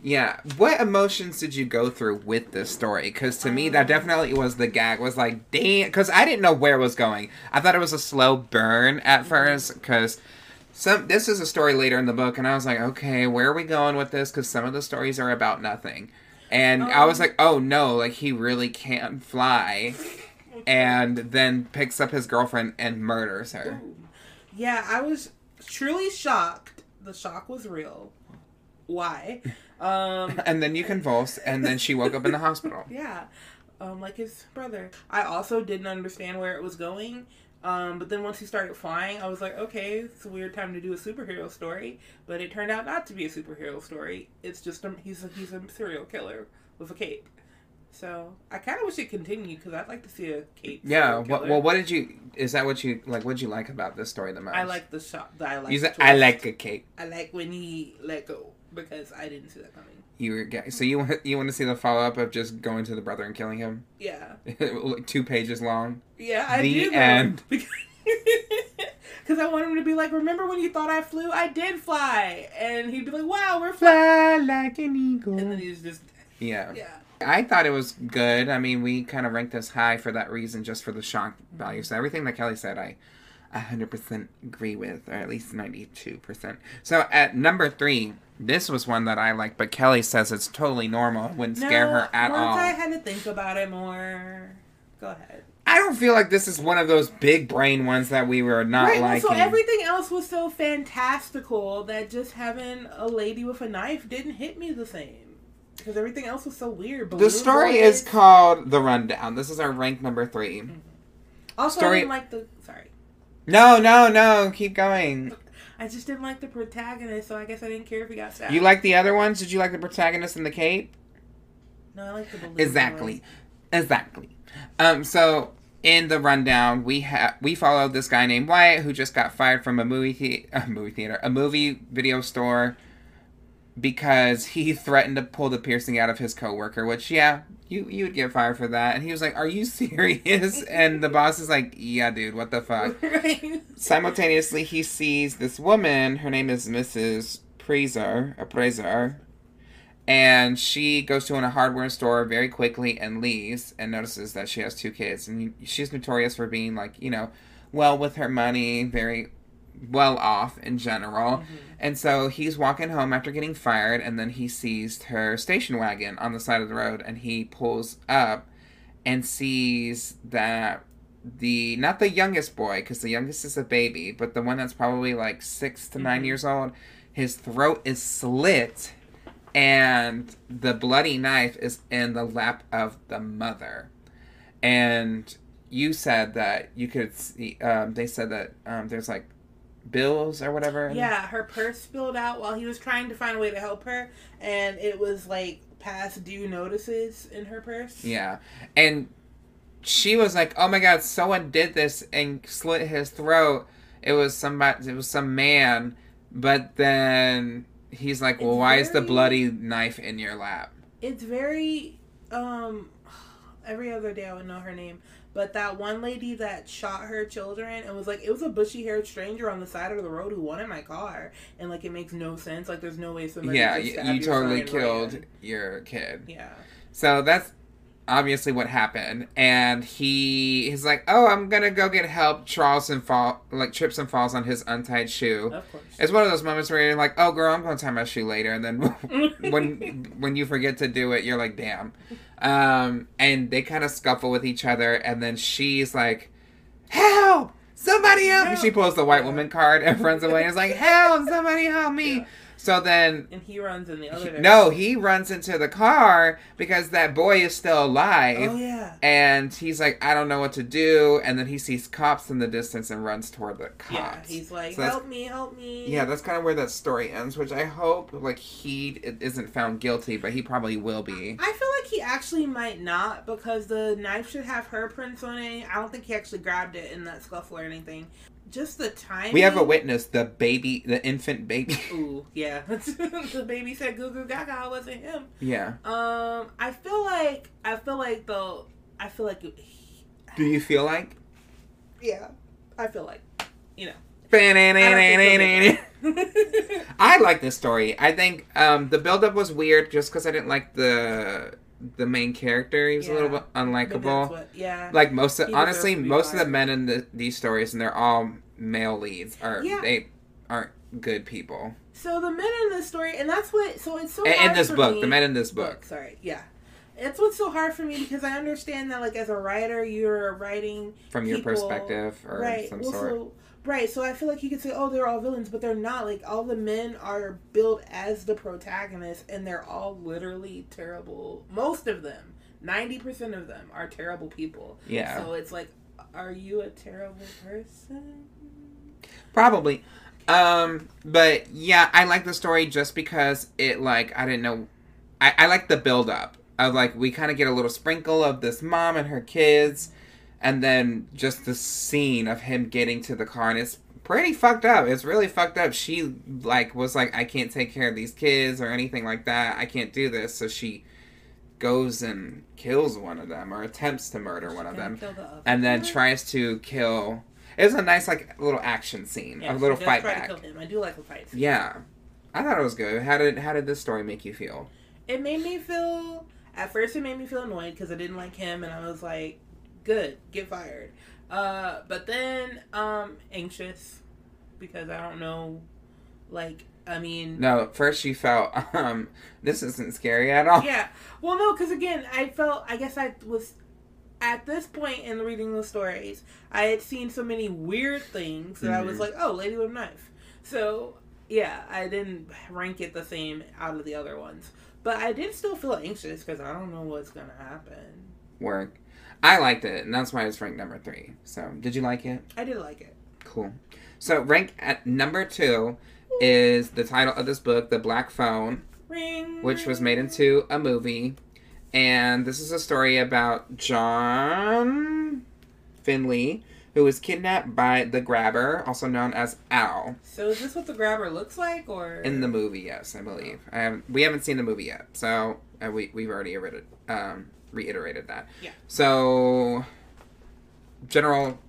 Yeah. What emotions did you go through with this story? Because to me, that definitely was the gag. Was like, damn. Because I didn't know where it was going. I thought it was a slow burn at first. Because some this is a story later in the book, and I was like, okay, where are we going with this? Because some of the stories are about nothing. And I was Um. like, oh no, like he really can't fly. And then picks up his girlfriend and murders her. Yeah, I was truly shocked. The shock was real. Why? Um, And then you convulsed, and then she woke up in the hospital. yeah, um, like his brother. I also didn't understand where it was going. Um, but then once he started flying, I was like, okay, it's a weird time to do a superhero story. But it turned out not to be a superhero story. It's just a, he's a, he's a serial killer with a cape. So I kind of wish it continued because I'd like to see a cape. Yeah. killer. well, what did you? Is that what you like? What did you like about this story the most? I like the shot. I like. Said I like a cape. I like when he let go because I didn't see that coming. You were ga- so you want you want to see the follow up of just going to the brother and killing him, Yeah, like two pages long. yeah, I The do. though. end. Because I want him to be like, remember when you thought I flew? I did fly, and he'd be like, wow, we're flying. Fly like an eagle. And then he's just, Yeah. yeah, I thought it was good. I mean, we kind of ranked this high for that reason, just for the shock value. So everything that Kelli said, I 100% agree with, or at least 92%. So at number three, this was one that I like, but Kelli says it's totally normal. It wouldn't scare her at once all. I had to think about it more. Go ahead. I don't feel like this is one of those big brain ones that we were not right, liking. so everything else was so fantastical that just having a lady with a knife didn't hit me the same. Because everything else was so weird. the story boys. is called The Rundown. This is our rank number three. Mm-hmm. Also, story- I didn't like the. Sorry. No, no, no. Keep going. I just didn't like the protagonist, so I guess I didn't care if he got stabbed. You like the other ones? Did you like the protagonist in the cape? No, I like the balloon Exactly. boy. Exactly. Um, so in the rundown, we have we followed this guy named Wyatt who just got fired from a movie the- a movie theater, a movie video store because he threatened to pull the piercing out of his coworker, which yeah, you you would get fired for that. And he was like, "Are you serious?" and the boss is like, "Yeah, dude, what the fuck?" right. Simultaneously, he sees this woman. Her name is Mrs. Prazer, a and she goes to a hardware store very quickly and leaves and notices that she has two kids. And she's notorious for being like, you know, well with her money, very well off in general. And so he's walking home after getting fired, and then he sees her station wagon on the side of the road, and he pulls up and sees that the not the youngest boy because the youngest is a baby, but the one that's probably like six to 9 Mhm. years old, his throat is slit, and the bloody knife is in the lap of the mother, and you said that you could see. Um, they said that um, there's like bills or whatever. Yeah, her purse spilled out while he was trying to find a way to help her, and it was like past due notices in her purse. Yeah. And she was like, "Oh my god, someone did this and slit his throat. It was somebody it was some man." But then he's like, "Well, It's why is the bloody knife in your lap?" It's very um every other day I would know her name. But that one lady that shot her children and was like, it was a bushy haired stranger on the side of the road who wanted my car, and like it makes no sense. Like there's no way somebody. yeah, you, you totally killed your kid. Yeah. So that's obviously what happened. And he he's like, "Oh, I'm gonna go get help." Charles and fall like trips and falls on his untied shoe. Of course. It's one of those moments where you're like, "Oh, girl, I'm gonna tie my shoe later," and then when when you forget to do it, you're like, "Damn." Um, and they kind of scuffle with each other, and then she's like, "Help! Somebody help!" me!" Help. She pulls the white woman card and runs away. and is like, "Help! Somebody help me!" Yeah. So then and he runs in the other direction. no, he runs into the car because that boy is still alive. Oh yeah. And he's like, I don't know what to do. And then he sees cops in the distance and runs toward the cops. Yeah. He's like, So help me, help me. Yeah, that's kind of where that story ends, which I hope, like, he isn't found guilty, but he probably will be. I feel like he actually might not because the knife should have her prints on it. I don't think he actually grabbed it in that scuffle or anything. Just the timing. We have a witness, the baby, the infant baby. Ooh, yeah. the baby said "Goo Goo Gaga" wasn't him. yeah. Um, I feel like I feel like though I feel like Do you feel like? yeah, I feel like you know. I I like this story. I think um, the buildup was weird just because I didn't like the the main character. He was a little bit unlikable. yeah. Like most of, honestly, most of the men in the, these stories, and they're all male leads, are Yeah. they aren't good people. so the men in this story, and that's what. So it's so In, in this book, me- the men in this book. Sorry, yeah. It's what's so hard for me because I understand that, like, as a writer, you're writing from your perspective or right. some well, sort. So, right. So I feel like you could say, "Oh, they're all villains," but they're not. Like, all the men are built as the protagonists, and they're all literally terrible. Most of them, ninety percent of them, are terrible people. yeah, So it's like, are you a terrible person? probably. Um, but yeah, I like the story just because it like I didn't know. I I like the build up of like we kind of get a little sprinkle of this mom and her kids, and then just the scene of him getting to the car and it's pretty fucked up. It's really fucked up. She like was like I can't take care of these kids or anything like that. I can't do this. So she goes and kills one of them or attempts to murder one of them the and then tries to kill. It was a nice like little action scene, Yeah, a little fight try to back. I do like the fights. Yeah, I thought it was good. How did how did this story make you feel? It made me feel. At first, it made me feel annoyed because I didn't like him, and I was like, "Good, get fired." Uh, but then, um, anxious because I don't know. Like, I mean, No, at first you felt um this isn't scary at all. yeah. Well, no, because again, I felt. I guess I was at this point in reading the stories. I had seen so many weird things that I was Mhm. like, "Oh, lady with a knife." So yeah, I didn't rank it the same out of the other ones, but I did still feel anxious because I don't know what's gonna happen. Work. I liked it, and that's why it's ranked number three. So, did you like it? I did like it. Cool. So, rank at number two is the title of this book, The Black Phone, Ring. which was made into a movie. And this is a story about John Finney, who was kidnapped by the Grabber, also known as Al. So is this what the grabber looks like, or In the movie, yes, I believe. I have, we haven't seen the movie yet, so uh, we, we've already reiterated, um, reiterated that. Yeah. So, general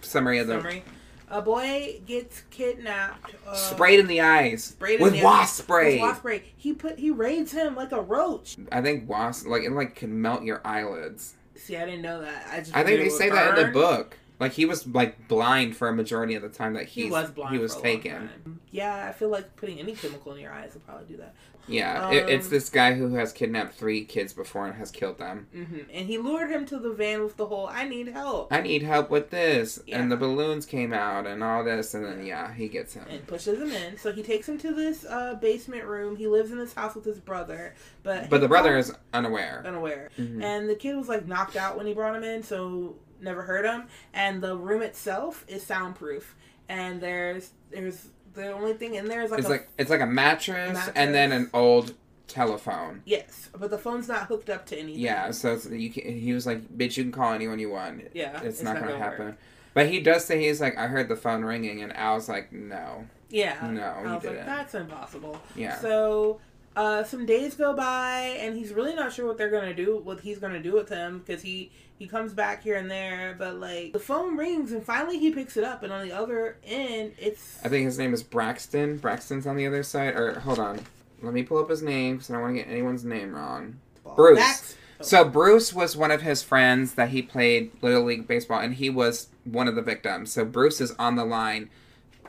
summary of the summary? A boy gets kidnapped. Uh, sprayed in the eyes sprayed in with the- wasp spray. With wasp spray. He put he raids him like a roach. I think wasp like it like can melt your eyelids. See, I didn't know that. I just I think they say would that in the book. Like he was like blind for a majority of the time that He was blind. He was for a long taken. time. Yeah, I feel like putting any chemical in your eyes would probably do that. Yeah, it, it's Um, this guy who has kidnapped three kids before and has killed them. hmm And he lured him to the van with the whole "I need help" I need help with this, Yeah. and the balloons came out and all this, and then yeah, he gets him. and pushes him in. So he takes him to this uh, basement room. He lives in this house with his brother, but But the brother is unaware. unaware. Mhm. And the kid was like knocked out when he brought him in, so never heard him. And the room itself is soundproof. And there's there's the only thing in there is like It's a like it's like a mattress, mattress. and then an old telephone. yes, but the phone's not hooked up to anything. Yeah, so it's, you can, he was like, "Bitch, you can call anyone you want. yeah, it's, not, gonna, work. happen." But he does say he's like, "I heard the phone ringing," and Al's like, "No, Yeah, no, I he was didn't." like, that's impossible. yeah, So Uh, some days go by, and he's really not sure what they're gonna do, what he's gonna do with him, because he he comes back here and there. But like the phone rings, and finally he picks it up, and on the other end, it's I think his name is Braxton. Braxton's on the other side. Or hold on, let me pull up his name because I don't want to get anyone's name wrong. Bruce. Max- So Bruce was one of his friends that he played Little League baseball, and he was one of the victims. So Bruce is on the line.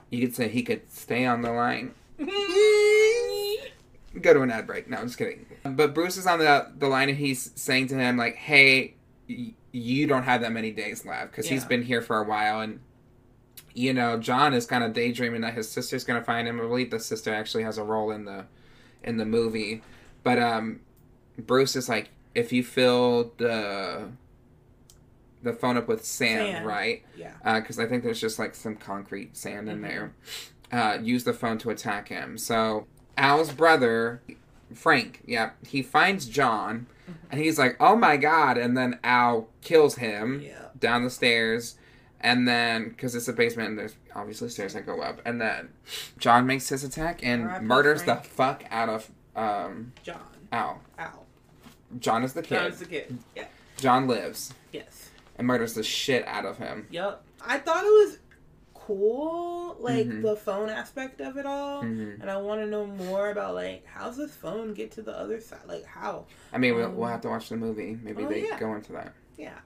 You could say he could stay on the line. Go to an ad break. No, I'm just kidding. But Bruce is on the the line, and he's saying to him like, "Hey, y- you don't have that many days left because he's been here for a while." And you know, John is kind of daydreaming that his sister's gonna find him. I believe the sister actually has a role in the in the movie. But um, Bruce is like, if you fill the the phone up with sand, Sand. right? yeah. Because I think there's just like some concrete sand in Mhm. there. Uh, use the phone to attack him. So Al's brother, Frank, yeah, he finds John, and he's like, "Oh my god!" And then Al kills him Yeah. down the stairs. And then, because it's a basement, and there's obviously stairs that go up. And then John makes his attack and murders Frank. the fuck out of um, John. Al. Ow. John is the kid. John's the kid. Yeah. John lives Yes. and murders the shit out of him. Yep. I thought it was cool, like Mhm. the phone aspect of it all. Mhm. And I want to know more about like how's this phone get to the other side? Like how? I mean, we'll, Um, we'll have to watch the movie. Maybe oh, they yeah. go into that. Yeah.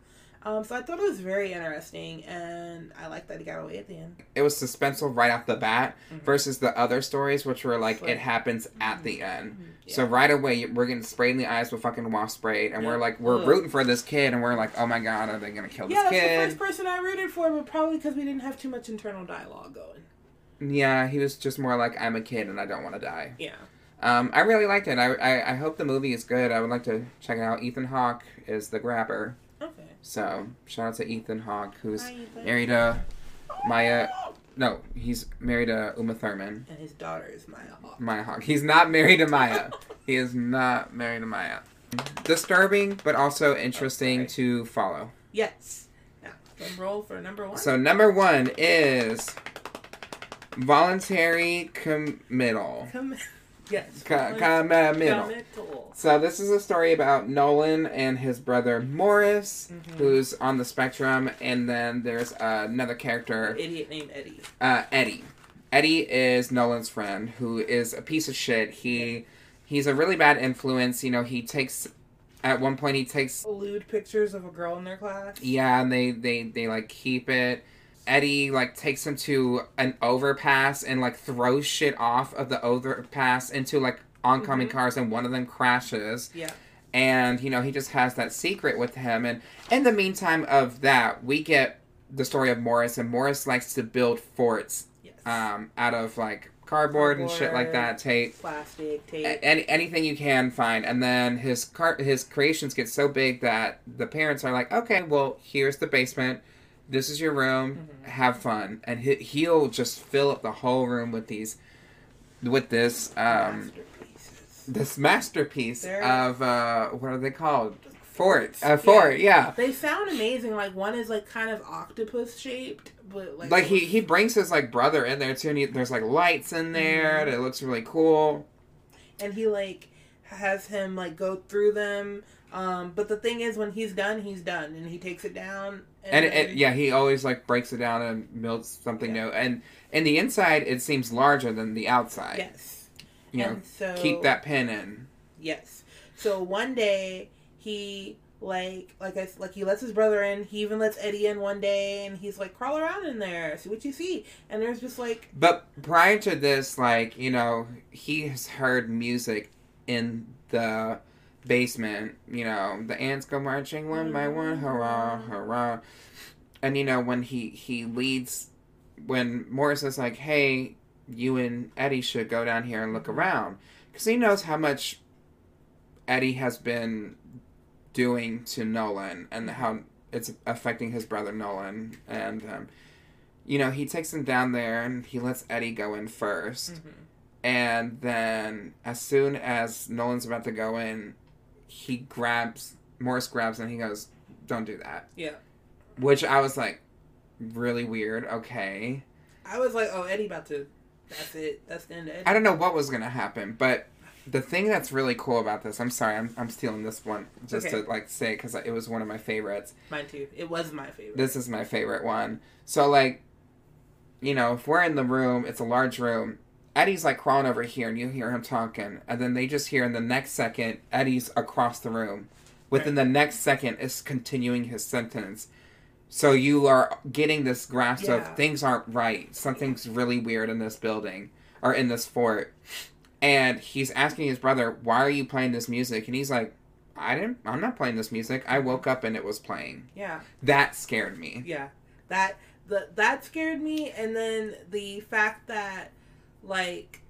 Um, so I thought it was very interesting, and I like that he got away at the end. It was suspenseful right off the bat Mhm. versus the other stories, which were like, like- it happens at the end. Yeah. So right away, we're getting sprayed in the eyes with fucking wasp spray, and we're like, we're Ugh. rooting for this kid, and we're like, oh my god, are they gonna kill yeah, this kid? Yeah, that's the first person I rooted for, but probably because we didn't have too much internal dialogue going. Yeah, he was just more like, I'm a kid and I don't want to die. Yeah. Um, I really liked it. I, I I hope the movie is good. I would like to check it out. Ethan Hawke is the grabber. So shout out to Ethan Hawke, who's Hi, Ethan. married to Maya. No, he's married to Uma Thurman. And his daughter is Maya Hawke. Maya Hawke. He's not married to Maya. he is not married to Maya. Disturbing, but also oh, interesting Okay. to follow. Yes. Now, drum roll for number one. So number one is voluntary committal. Come. Yes. Co-. Committal. So this is a story about Nolan and his brother Morris, Mhm. who's on the spectrum, and then there's uh, another character, Idiot named Eddie. uh, Eddie. Eddie is Nolan's friend, who is a piece of shit. He he's a really bad influence. You know, he takes at one point he takes Lewd pictures of a girl in their class. yeah, and they they they like keep it. Eddie like takes him to an overpass and like throws shit off of the overpass into like oncoming Mhm. cars, and one of them crashes. Yeah. and you know he just has that secret with him and in the meantime of that we get the story of morris and morris likes to build forts Yes. um, out of like cardboard, and shit like that tape Plastic tape. any, anything you can find and then his car his creations get so big that the parents are like okay well here's the basement this is your room Mhm. have fun and he, he'll just fill up the whole room with these with this um this masterpiece They're- of uh what are they called fort Forts. a fort yeah, They sound amazing. Like one is like kind of octopus shaped, but like like he he brings his like brother in there too and he, there's like lights in there Mhm. and it looks really cool and he like has him like go through them. Um, but the thing is, when he's done, he's done, and he takes it down. and, it, yeah he always like breaks it down and builds something Yeah. new and in the inside it seems larger than the outside yes, you know so keep that pin in Yes. So one day he like like I like he lets his brother in. He even lets Eddie in one day, and he's like crawl around in there, see what you see. And there's just like but prior to this like you know he has heard music in the basement you know the ants go marching one by one hurrah hurrah. And you know when he he leads when morris is like hey you and eddie should go down here and look around. Because he knows how much eddie has been doing to nolan and how it's affecting his brother nolan and um, you know he takes him down there and he lets eddie go in 1st Mm-hmm. and then as soon as nolan's about to go in he grabs morris grabs and he goes don't do that yeah. which i was like really weird okay I was like, oh Eddie about to. That's it. That's the end of Eddie. i don't know what was gonna happen but The thing that's really cool about this, I'm sorry, I'm, I'm stealing this one just Okay. to like say because it was one of my favorites. Mine too. It was my favorite. This is my favorite one. So like, you know, if we're in the room, it's a large room. Eddie's like crawling over here, and you hear him talking, and then they just hear in the next second Eddie's across the room. Within the next second, is continuing his sentence. So you are getting this grasp Yeah. of things aren't right. Something's really weird in this building or in this fort. And he's asking his brother, "Why are you playing this music?" And he's like, "I didn't. I'm not playing this music. I woke up and it was playing." yeah. That scared me. Yeah, that the that scared me, and then the fact that like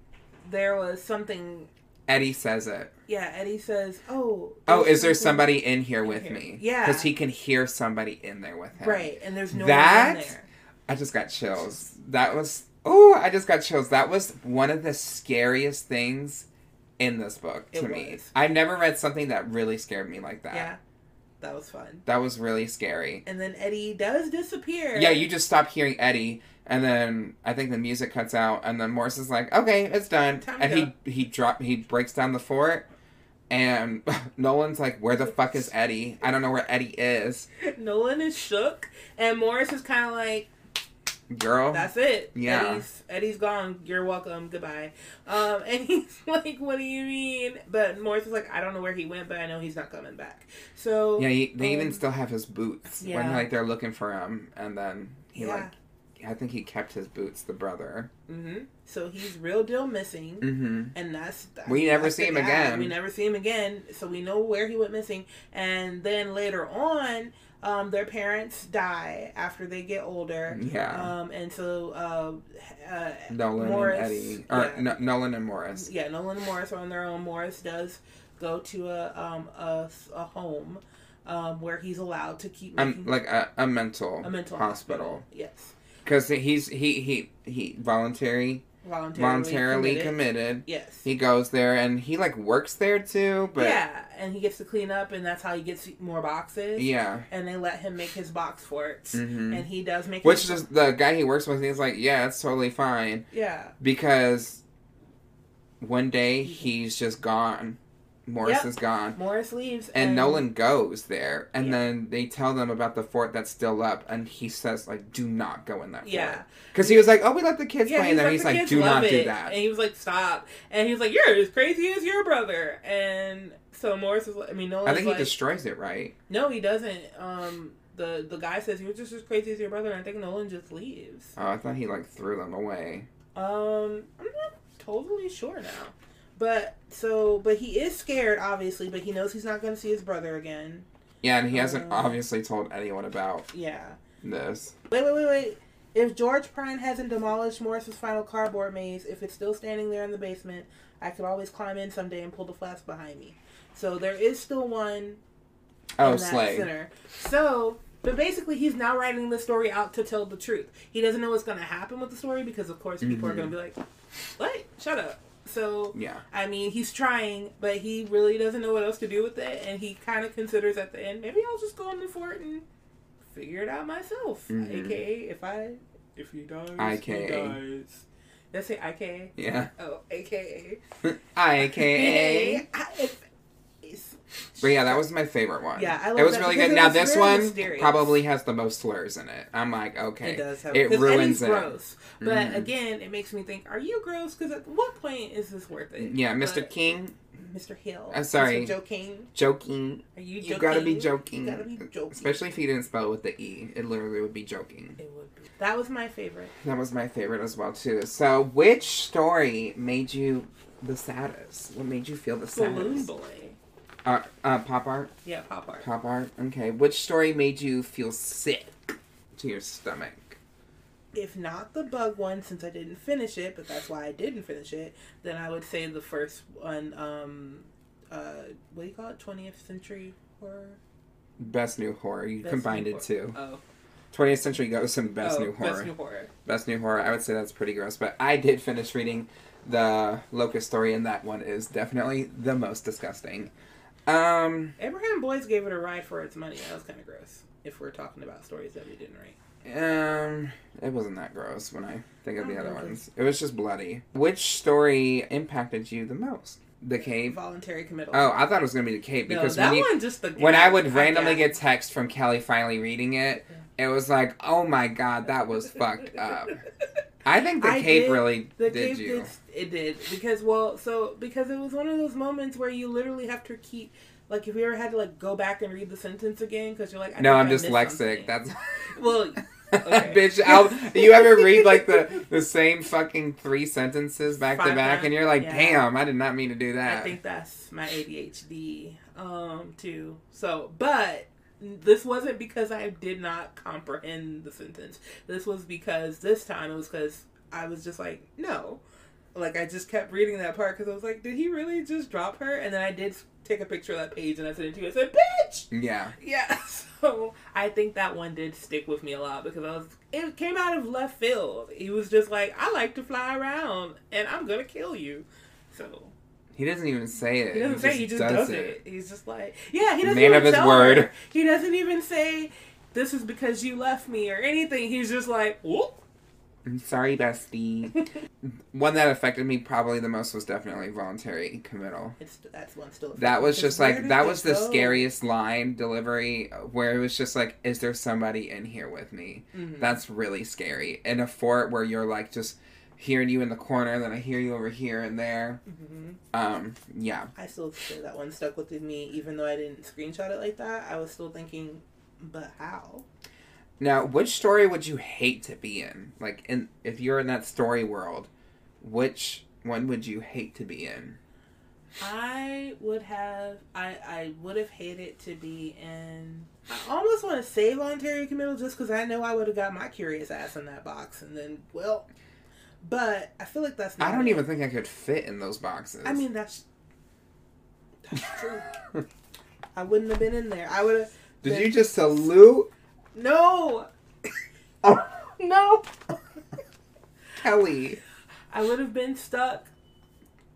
there was something. Eddie says it. Yeah, Eddie says, "Oh, Oh, is there somebody in here in with here. me? Yeah. because he can hear somebody in there with him. right?" And there's no That- one there. I just got chills. That was oh, I just got chills. That was one of the scariest things in this book to me. I've never read something that really scared me like that. Yeah, that was fun. That was really scary. And then Eddie does disappear. Yeah, you just stop hearing Eddie, and then I think the music cuts out, and then Morris is like, "Okay, it's done," Time and he he drop he breaks down the fort, and Nolan's like, "Where the fuck is Eddie? I don't know where Eddie is, Nolan is shook, and Morris is kind of like, girl." "That's it. Yeah. Eddie's Eddie's gone. You're welcome. Goodbye." Um, and he's like, "What do you mean?" But Morris is like, "I don't know where he went, but I know he's not coming back." So yeah, he, they even um, still have his boots when like they're looking for him, and then he Yeah. like, I think he kept his boots, the brother. hmm So he's real deal missing. Mm-hmm. And that's, that's We never that's see him guy. again. We never see him again, so we know where he went missing. And then later on, um, their parents die after they get older. Yeah, Um, and so uh, uh, Nolan Morris- and Eddie, or yeah. no, Nolan and Morris. yeah, Nolan and Morris are on their own. Morris does go to a um a, a home um where he's allowed to keep Um, like a, a mental a mental hospital. Yes, because he's he he he voluntary voluntarily, voluntarily committed. committed. Yes. He goes there and he like works there too, but yeah, and he gets to clean up, and that's how he gets more boxes. Yeah, and they let him make his box forts, Mhm. and he does make. Which is the guy he works with. He's like, yeah, it's totally fine yeah, because one day he's just gone. Morris Yep. is gone. Morris leaves, And Nolan goes there, and Yeah. then they tell them about the fort that's still up, and he says like, "Do not go in that Yeah. fort," because he was like, "Oh, we let the kids Yeah, play in there." like, He's "The like, "Do not do that." And he was like, "Stop!" And he was like, "You're as crazy as your brother." And so Morris is like, I mean, Nolan's I think like, he destroys it, right? no, he doesn't. Um, the the guy says you're just as crazy as your brother, and I think Nolan just leaves. Oh, I thought he like threw them away. Um, I'm not totally sure now. But so, but he is scared, obviously. But he knows he's not going to see his brother again. Yeah, and he hasn't Uh, obviously told anyone about Yeah. this. Wait, wait, wait, wait. If George Prine hasn't demolished Morris's final cardboard maze, if it's still standing there in the basement, I could always climb in someday and pull the flask behind me. So there is still one Oh, Slay. center. So, but basically, he's now writing the story out to tell the truth. He doesn't know what's going to happen with the story because, of course, people are Mhm. going to be like, "What? Shut up." So, Yeah. I mean, he's trying, but he really doesn't know what else to do with it, and he kind of considers at the end, maybe I'll just go in the fort and figure it out myself. Mhm. AKA, if I, if he dies, IKA. he dies. Did I say IKA? Yeah. Oh, AKA. IKA. I- if- it's- But yeah, that was my favorite one. Yeah, I love It It was that really good. Now was this one mysterious. probably has the most slurs in it. I'm like, okay. It does have It ruins Eddie's it. gross. But Mhm. again, it makes me think: Are you gross? Because at what point is this worth it? Yeah, Mr. But- King, Mr. Hill. I'm sorry. Mr. Joe King. joking. Are you? You joking? gotta be joking. You gotta be joking. Especially if you didn't spell it with the E. It literally would be joking. It would be. That was my favorite. That was my favorite as well, too. So, which story made you the saddest? What made you feel the Balloon saddest? Boy. Uh, uh, pop art? Yeah, pop art. Pop art? Okay. Which story made you feel sick to your stomach? If not the bug one, since I didn't finish it, but that's why I didn't finish it, then I would say the first one. Um, uh, what do you call it? Twentieth century horror. Best new horror. You Best combined new it horror. too. Oh, 20th Century Ghosts and Best oh, New Horror. Best new horror. Best New Horror. I would say that's pretty gross, but I did finish reading the Locust story, and that one is definitely the most disgusting. Um, Abraham's Boys gave it a ride for its money. That was kind of gross. If we're talking about stories that we didn't write. um, it wasn't that gross when I think of the Oh, other okay. ones. It was just bloody. Which story impacted you the most? The cave. Voluntary committal. Oh, I thought it was gonna be the Cape no, because that when you one just the when I would randomly get text from Kelli finally reading it, it was like, oh my god, that was fucked up. I think the I Cape did- really The did cape you. did it did because well so because it was one of those moments where you literally have to keep like if you ever had to like go back and read the sentence again because you're like I no, I'm dyslexic. That's well okay. bitch. I'll, you ever read like the the same fucking three sentences back to back, times, and you're like, yeah. damn, I did not mean to do that I think that's my ADHD um too. So, but this wasn't because I did not comprehend the sentence. This was because this time it was because I was just like, no. Like I just kept reading that part because I was like, did he really just drop her? And then I did take a picture of that page and I sent it to you. I said, bitch. yeah, Yeah. So I think that one did stick with me a lot because I was. It came out of left field. He was just like, I like to fly around and I'm gonna kill you. So he doesn't even say it. he doesn't say he just does, it. He's just like, yeah, he doesn't Man even of his tell word. her. He doesn't even say this is because you left me or anything. He's just like, whoop. I'm sorry, bestie. one that affected me probably the most was definitely voluntary committal. It's that's one still. That was just like that was the go? scariest line delivery where it was just like, is there somebody in here with me? Mhm. That's really scary. In a fort where you're like just hearing you in the corner, then I hear you over here and there. Mhm. Um, yeah. I still say that one stuck with me, even though I didn't screenshot it like that. I was still thinking, but how? Now, which story would you hate to be in? Like, in if you're in that story world, which one would you hate to be in? I would have I I would have hated to be in I almost want to say voluntary committal just because I know I would have got my curious ass in that box and then well but I feel like that's not I don't it. even think I could fit in those boxes. I mean that's that's true. I wouldn't have been in there. I would have did you just salute No oh, No Kelli? I would have been stuck.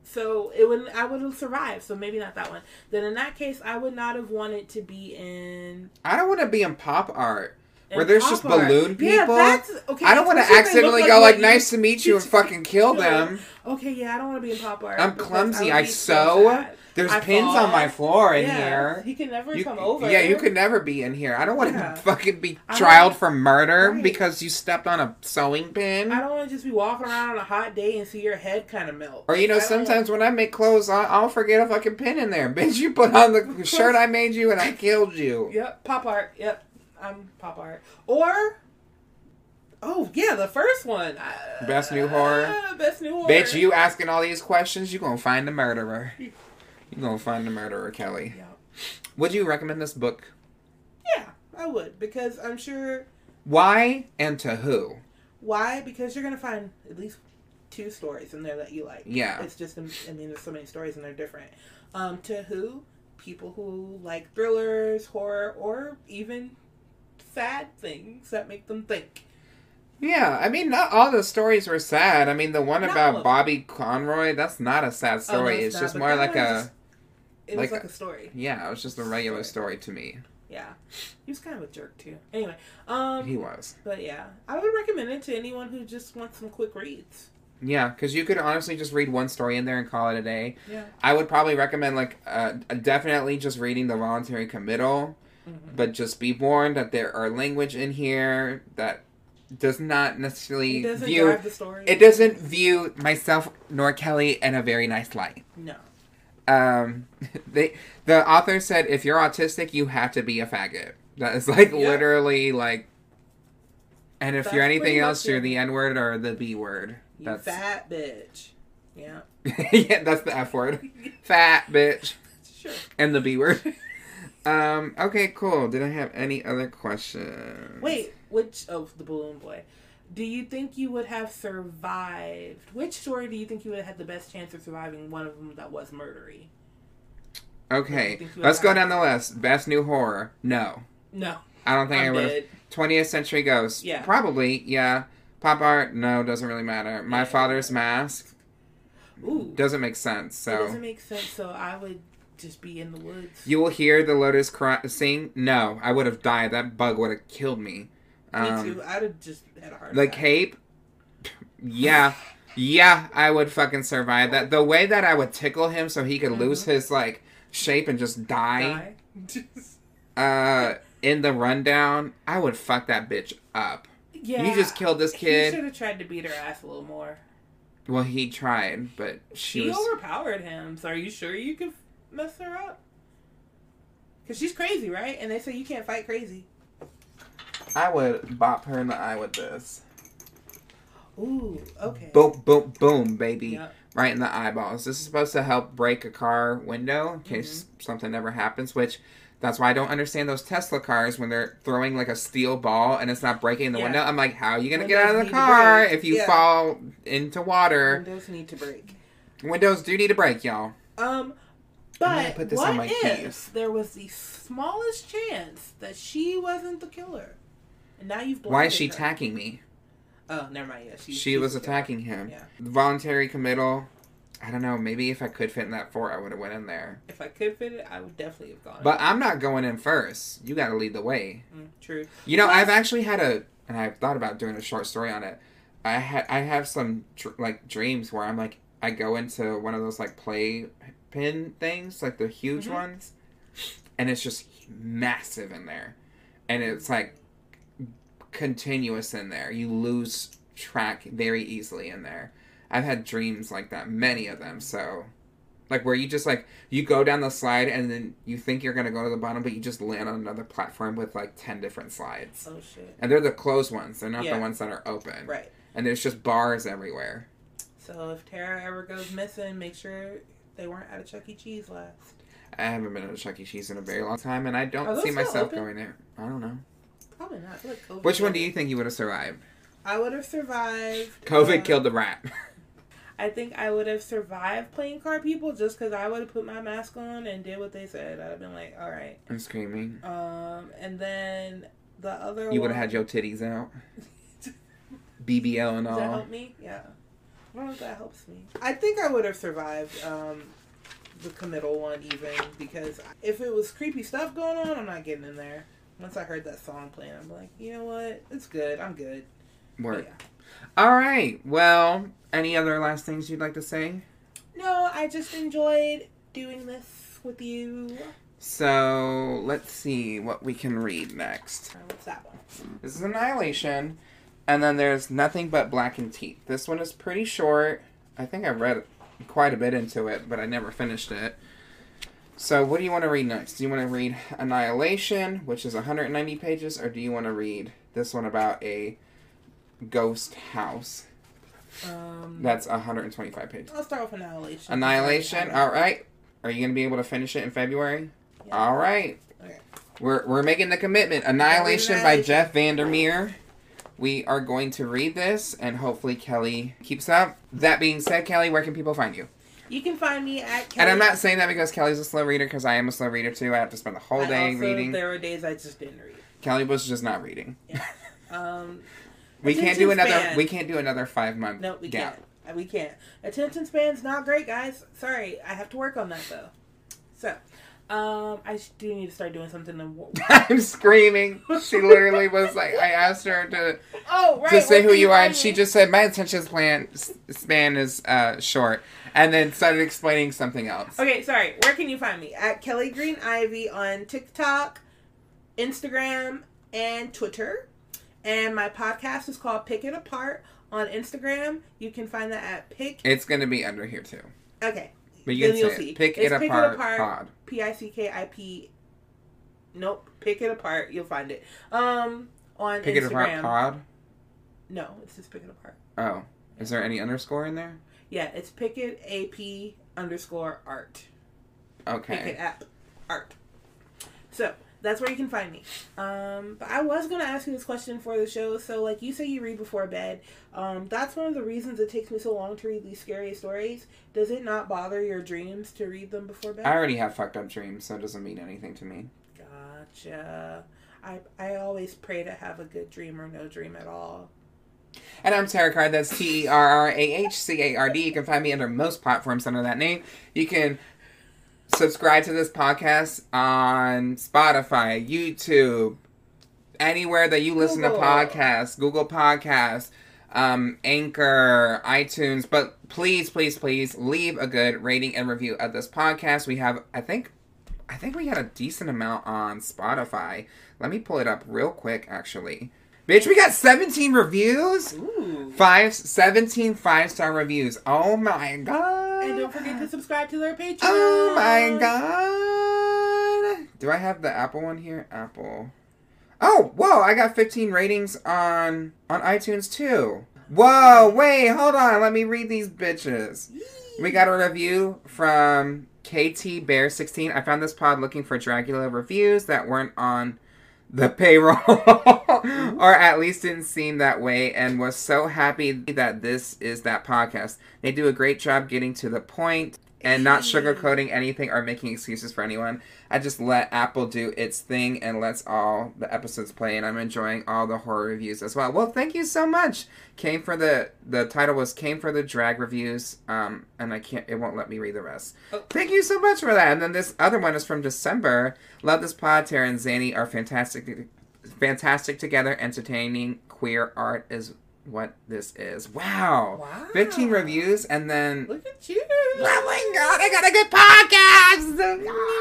So it would I would have survived. So maybe not that one. Then in that case, I would not have wanted to be in. I don't want to be in pop art where there's just balloon Yeah, people. that's okay. I don't want to especially if they accidentally go like, "Nice to meet you" and fucking kill them. Okay, yeah, I don't want to be in pop art. I'm clumsy. I so sew. There's I pins fall. on my floor in Yeah, here. He can never You, come over. yeah, you could never be in here. I don't want to Yeah. fucking be I trialed for murder Right. because you stepped on a sewing pin. I don't want to just be walking around on a hot day and see your head kind of melt. Or you know, I sometimes when I make clothes, I'll, I'll forget a fucking pin in there. Bitch, you put on the shirt I made you and I killed you. Yep, pop art. Yep, I'm pop art. Or, oh yeah, the first one. Uh, Best new horror? Best new horror. Bitch, you asking all these questions, you gonna find the murderer. You gonna find the murderer, Kelli. Yeah. Would you recommend this book? Yeah, I would because I'm sure. Why and to who? Why? Because you're gonna find at least two stories in there that you like. Yeah. It's just, I mean, there's so many stories and they're different. Um, to who? People who like thrillers, horror, or even sad things that make them think. Yeah, I mean, not all the stories were sad. I mean, the one Not about. Bobby Conroy, that's not a sad Oh, story. it's it's not, just more like a. just- It like was like a- a story. Yeah, it was just a regular Story. story to me. Yeah, he was kind of a jerk too. Anyway, um, He was. but yeah, I would recommend it to anyone who just wants some quick reads. Yeah, because you could honestly just read one story in there and call it a day. Yeah. I would probably recommend, like, uh, definitely just reading the voluntary committal, Mhm. but just be warned that there are language in here that does not necessarily It doesn't view. drive the story. It doesn't view myself nor Kelli in a very nice light. No. Um, they the author said if you're autistic, you have to be a faggot. That is like Yeah. literally like. And if That's you're anything else, you're it. the N word or the B word. You That's fat bitch. Yeah. yeah, that's the F word. Fat bitch Sure. and the B word. Um. Okay. Cool. Did I have any other questions? Wait, which of the balloon boy? Do you think you would have survived? Which story do you think you would have had the best chance of surviving? One of them that was murdery. Okay. you Let's go down the list. Best new horror. No. No, I don't think I I'm would 20th Century Ghost. Yeah. Probably. Yeah. Pop art. No. Doesn't really matter. My Yeah. Father's Mask. Ooh, Doesn't make sense. it doesn't make sense. So I would just be in the woods. you will hear the locust cry- sing. No, I would have died. That bug would have killed me. Me Um, too. I'd have just had a heart The attack. cape. Yeah. Yeah, I would fucking survive that. The way that I would tickle him so he could lose his like shape and just die, Die. uh in the rundown, I would fuck that bitch up. yeah. You just killed this He kid. should have tried to beat her ass a little more. Well, he tried, but she She was overpowered him. So are you sure you could mess her up? Because she's crazy, right? And they say you can't fight crazy. I would bop her in the eye with this. Ooh, okay. Boom, boom, boom, baby. Yep. Right in the eyeballs. This is supposed to help break a car window in case Mm-hmm. something ever happens, which that's why I don't understand those Tesla cars when they're throwing like a steel ball and it's not breaking the Yeah. window. I'm like, how are you going to get out of the car if you Yeah. fall into water? Windows need to break. Windows do need to break, y'all. Um, but what if keys. there was the smallest chance that she wasn't the killer? And now you've Why is she her. attacking me? Oh, never mind. Yeah, she, She was attacking him. Yeah. Voluntary committal. I don't know. Maybe if I could fit in that fort, I would have went in there. If I could fit it, I would definitely have gone. But I'm not going in first. You got to lead the way. Mm, true. You know, Plus- I've actually had a, and I've thought about doing a short story on it. I had, I have some dr- like dreams where I'm like, I go into one of those like play pin things, like the huge Mhm. ones, and it's just massive in there, and it's like continuous in there. You lose track very easily in there. I've had dreams like that, many of them. So, like where you just like you go down the slide and then you think you're gonna go to the bottom, but you just land on another platform with like ten different slides. Oh shit. And they're the closed ones. They're not Yeah. the ones that are open. Right. And there's just bars everywhere. So if Terrah ever goes missing, make sure they weren't at a Chuck E. Cheese last. I haven't been at a Chuck E. Cheese in a very long time, and I don't see myself open? going there. I don't know. Probably not. Like COVID Which one do you think you would have survived? I would have survived. COVID uh, killed the rat. I think I would have survived playing card people just because I would have put my mask on and did what they said. I'd have been like, all right. I'm screaming. Um, and then the other You would have had your titties out. BBL and Does that all. help me? Yeah. I don't know if that helps me. I think I would have survived um, the committal one even because if it was creepy stuff going on, I'm not getting in there. Once I heard that song playing, I'm like, you know what? It's good. I'm good. Work. yeah. All right. Well, any other last things you'd like to say? No, I just enjoyed doing this with you. So let's see what we can read next. Alright, What's that one? This is Annihilation, and then there's Nothing But Blackened Teeth. This one is pretty short. I think I read quite a bit into it, but I never finished it. So, what do you want to read next? Do you want to read Annihilation, which is 190 pages, or do you want to read this one about a ghost house? Um, That's 125 pages. I'll start with Annihilation. Annihilation. All right. Are you going to be able to finish it in February? Yeah. All right. Okay. We're, we're making the commitment. Annihilation by Annihilation. Jeff Vandermeer. We are going to read this, and hopefully Kelli keeps up. That being said, Kelli, where can people find you? You can find me at. And I'm not saying that because Kelli's a slow reader, because I am a slow reader too. I have to spend the whole I day also- reading. There were days I just didn't read. Kelli was just not reading. Um, We can't do another. span. We can't do another five month no, we gap. can't. We can't. Attention span's not great, guys. Sorry, I have to work on that though. So, um, I do need to start doing something. To... I'm screaming. She literally was like, I asked her to Oh, right. to say who you are, and she just said my attention span span is uh, short, and then started explaining something else. Okay, sorry. Where can you find me? At Kelli Green Ivy on TikTok, Instagram, and Twitter. And my podcast is called Pick It Apart on Instagram. You can find that at Pick. It's gonna be under here too, Okay. But you Then can you'll see. Pick It's it Pick It apart, Apart. pod. P I C K I P. Nope. Pick It Apart. You'll find it. Um, on Pick Instagram. it apart pod. No, it's just Pick It Apart. Oh, is there any underscore in there? Yeah, it's Pick It AP underscore art. Pick It Okay. app art. So that's where you can find me. Um, but I was gonna ask you this question for the show. So like you say, you read before bed. Um, that's one of the reasons it takes me so long to read these scary stories. Does it not bother your dreams to read them before bed? I already have fucked up dreams, so it doesn't mean anything to me. Gotcha. I I always pray to have a good dream or no dream at all. And I'm Terrah Card. That's T E R R A H C A R D. You can find me under most platforms under that name. You can subscribe to this podcast on Spotify, YouTube, anywhere that you listen Google. to podcasts, Google Podcasts, um, Anchor, iTunes. But please, please, please leave a good rating and review of this podcast. We have, I think, I think we got a decent amount on Spotify. Let me pull it up real quick, actually. Bitch, we got 17 reviews. Ooh. Five, 17 five star reviews. Oh my god. And don't forget to subscribe to their Patreon. Oh my god. Do I have the Apple one here? Apple. Oh, whoa, I got 15 ratings on on iTunes too. Whoa, wait, hold on. Let me read these bitches. We got a review from KT Bear 16. I found this pod looking for Dracula reviews that weren't on the payroll or at least didn't seem that way and was so happy that this is that podcast. They do a great job getting to the point and not sugarcoating anything or making excuses for anyone. I just let Apple do its thing and lets all the episodes play and I'm enjoying all the horror reviews as well. Well, thank you so much. Came for the the title was came for the drag reviews um and I can't it won't let me read the rest. Oh. Thank you so much for that. And then this other one is from December. Love this pod. Terrah and Zanny are fantastic fantastic together. Entertaining queer art is what this is. Wow. Wow. 15 reviews and then Look at you. Oh my god, I got a good podcast.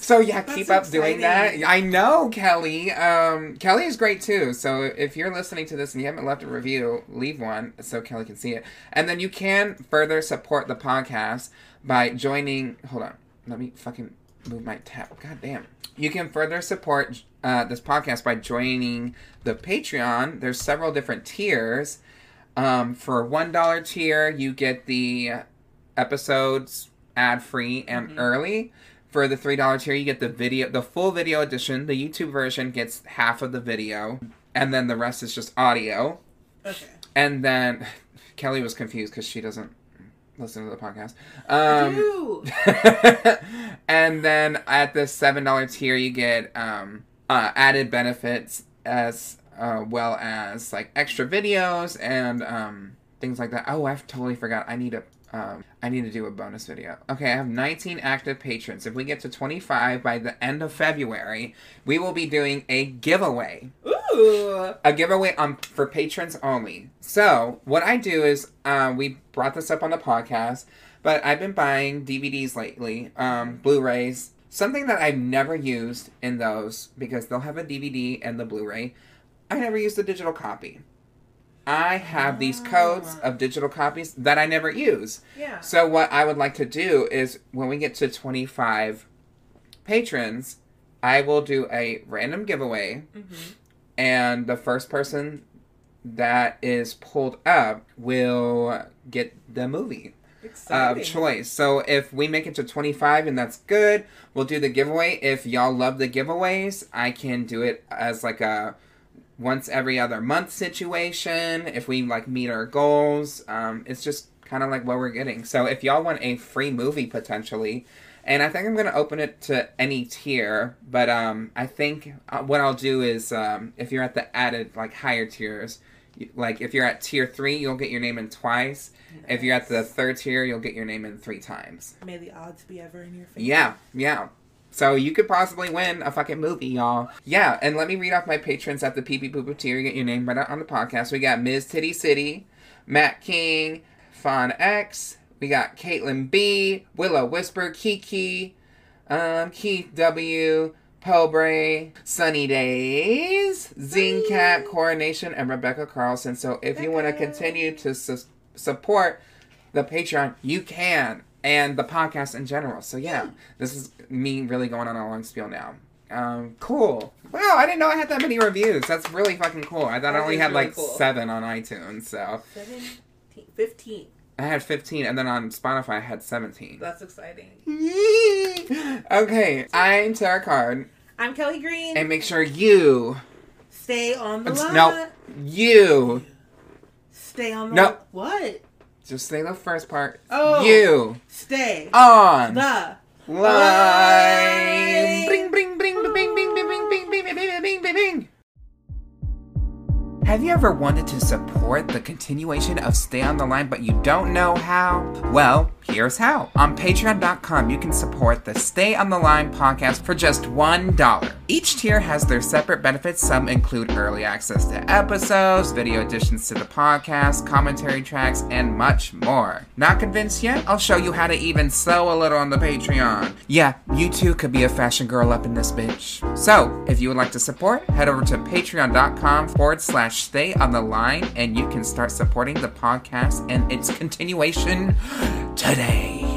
So yeah, That's keep up doing that. I know Kelli. Um, Kelli is great too. So if you're listening to this and you haven't left a review, leave one so Kelli can see it. And then you can further support the podcast by joining. Hold on, let me fucking move my tab. God damn. You can further support uh, this podcast by joining the Patreon. There's several different tiers. Um, for one dollar tier, you get the episodes ad free and early. For the three dollar tier, you get the video, the full video edition. The YouTube version gets half of the video, and then the rest is just audio. Okay. And then Kelli was confused because she doesn't listen to the podcast. Um, and then at the seven dollar tier, you get um, uh, added benefits as uh, well as like extra videos and um, things like that. Oh, I've totally forgot. I need a um, I need to do a bonus video. Okay, I have 19 active patrons. If we get to 25 by the end of February, we will be doing a giveaway Ooh. a giveaway um for patrons only. So what I do is uh, we brought this up on the podcast, but I've been buying DVDs lately, um, Blu-rays. Something that I've never used in those because they'll have a DVD and the Blu-ray. I never used the digital copy. I have these codes of digital copies that I never use. Yeah. So what I would like to do is when we get to 25 patrons, I will do a random giveaway Mhm. and the first person that is pulled up will get the movie Of choice. So if we make it to 25 and that's good, we'll do the giveaway. If y'all love the giveaways, I can do it as like a once every other month situation. If we like meet our goals, um, it's just kind of like what we're getting. So if y'all want a free movie potentially, and I think I'm gonna open it to any tier, but um, I think uh, what I'll do is um, if you're at the added like higher tiers, like if you're at tier three, you'll get your name in twice. If you're at the third tier, you'll get your name in three times. May the odds be ever in your favor. Yeah, yeah. So you could possibly win a fucking movie, y'all. Yeah, and let me read off my patrons at the PP Poo tier. You get your name right out on the podcast. We got Ms. Titty City, Matt King, Fawn X. We got Caitlin B, Willow Whisper, Kiki, um, Keith W, Pobray, Sunny Days, Zine Cat, Coronation, and Rebecca Carlson. So if you want to continue to su- support the Patreon, you can, and the podcast in general. So yeah, this is me really going on a long spiel now. Um, cool. Wow, I didn't know I had that many reviews. That's really fucking cool. I thought I only had really like cool. seven on iTunes, so 17, 15. I had fifteen, and then on Spotify I had seventeen. That's exciting. okay, I'm Terrah Card, I'm Kelli Green. and make sure you, Stay on the line. no. you, Stay on the No. What? just say the first part. Oh. You Stay on the line. line. Bring, bring, bring, bing, bing, bing, bing, bing, bing, bing, bing, bing, bing, bing. Have you ever wanted to support the continuation of Stay on the Line but you don't know how? Well, here's how. On patreon.com, you can support the Stay on the Line podcast for just $1. Each tier has their separate benefits. Some include early access to episodes, video additions to the podcast, commentary tracks, and much more. Not convinced yet? I'll show you how to even sew a little on the Patreon. Yeah, you too could be a fashion girl up in this bitch. So, if you would like to support, head over to patreon.com forward slash stay on the line and you can start supporting the podcast and its continuation today.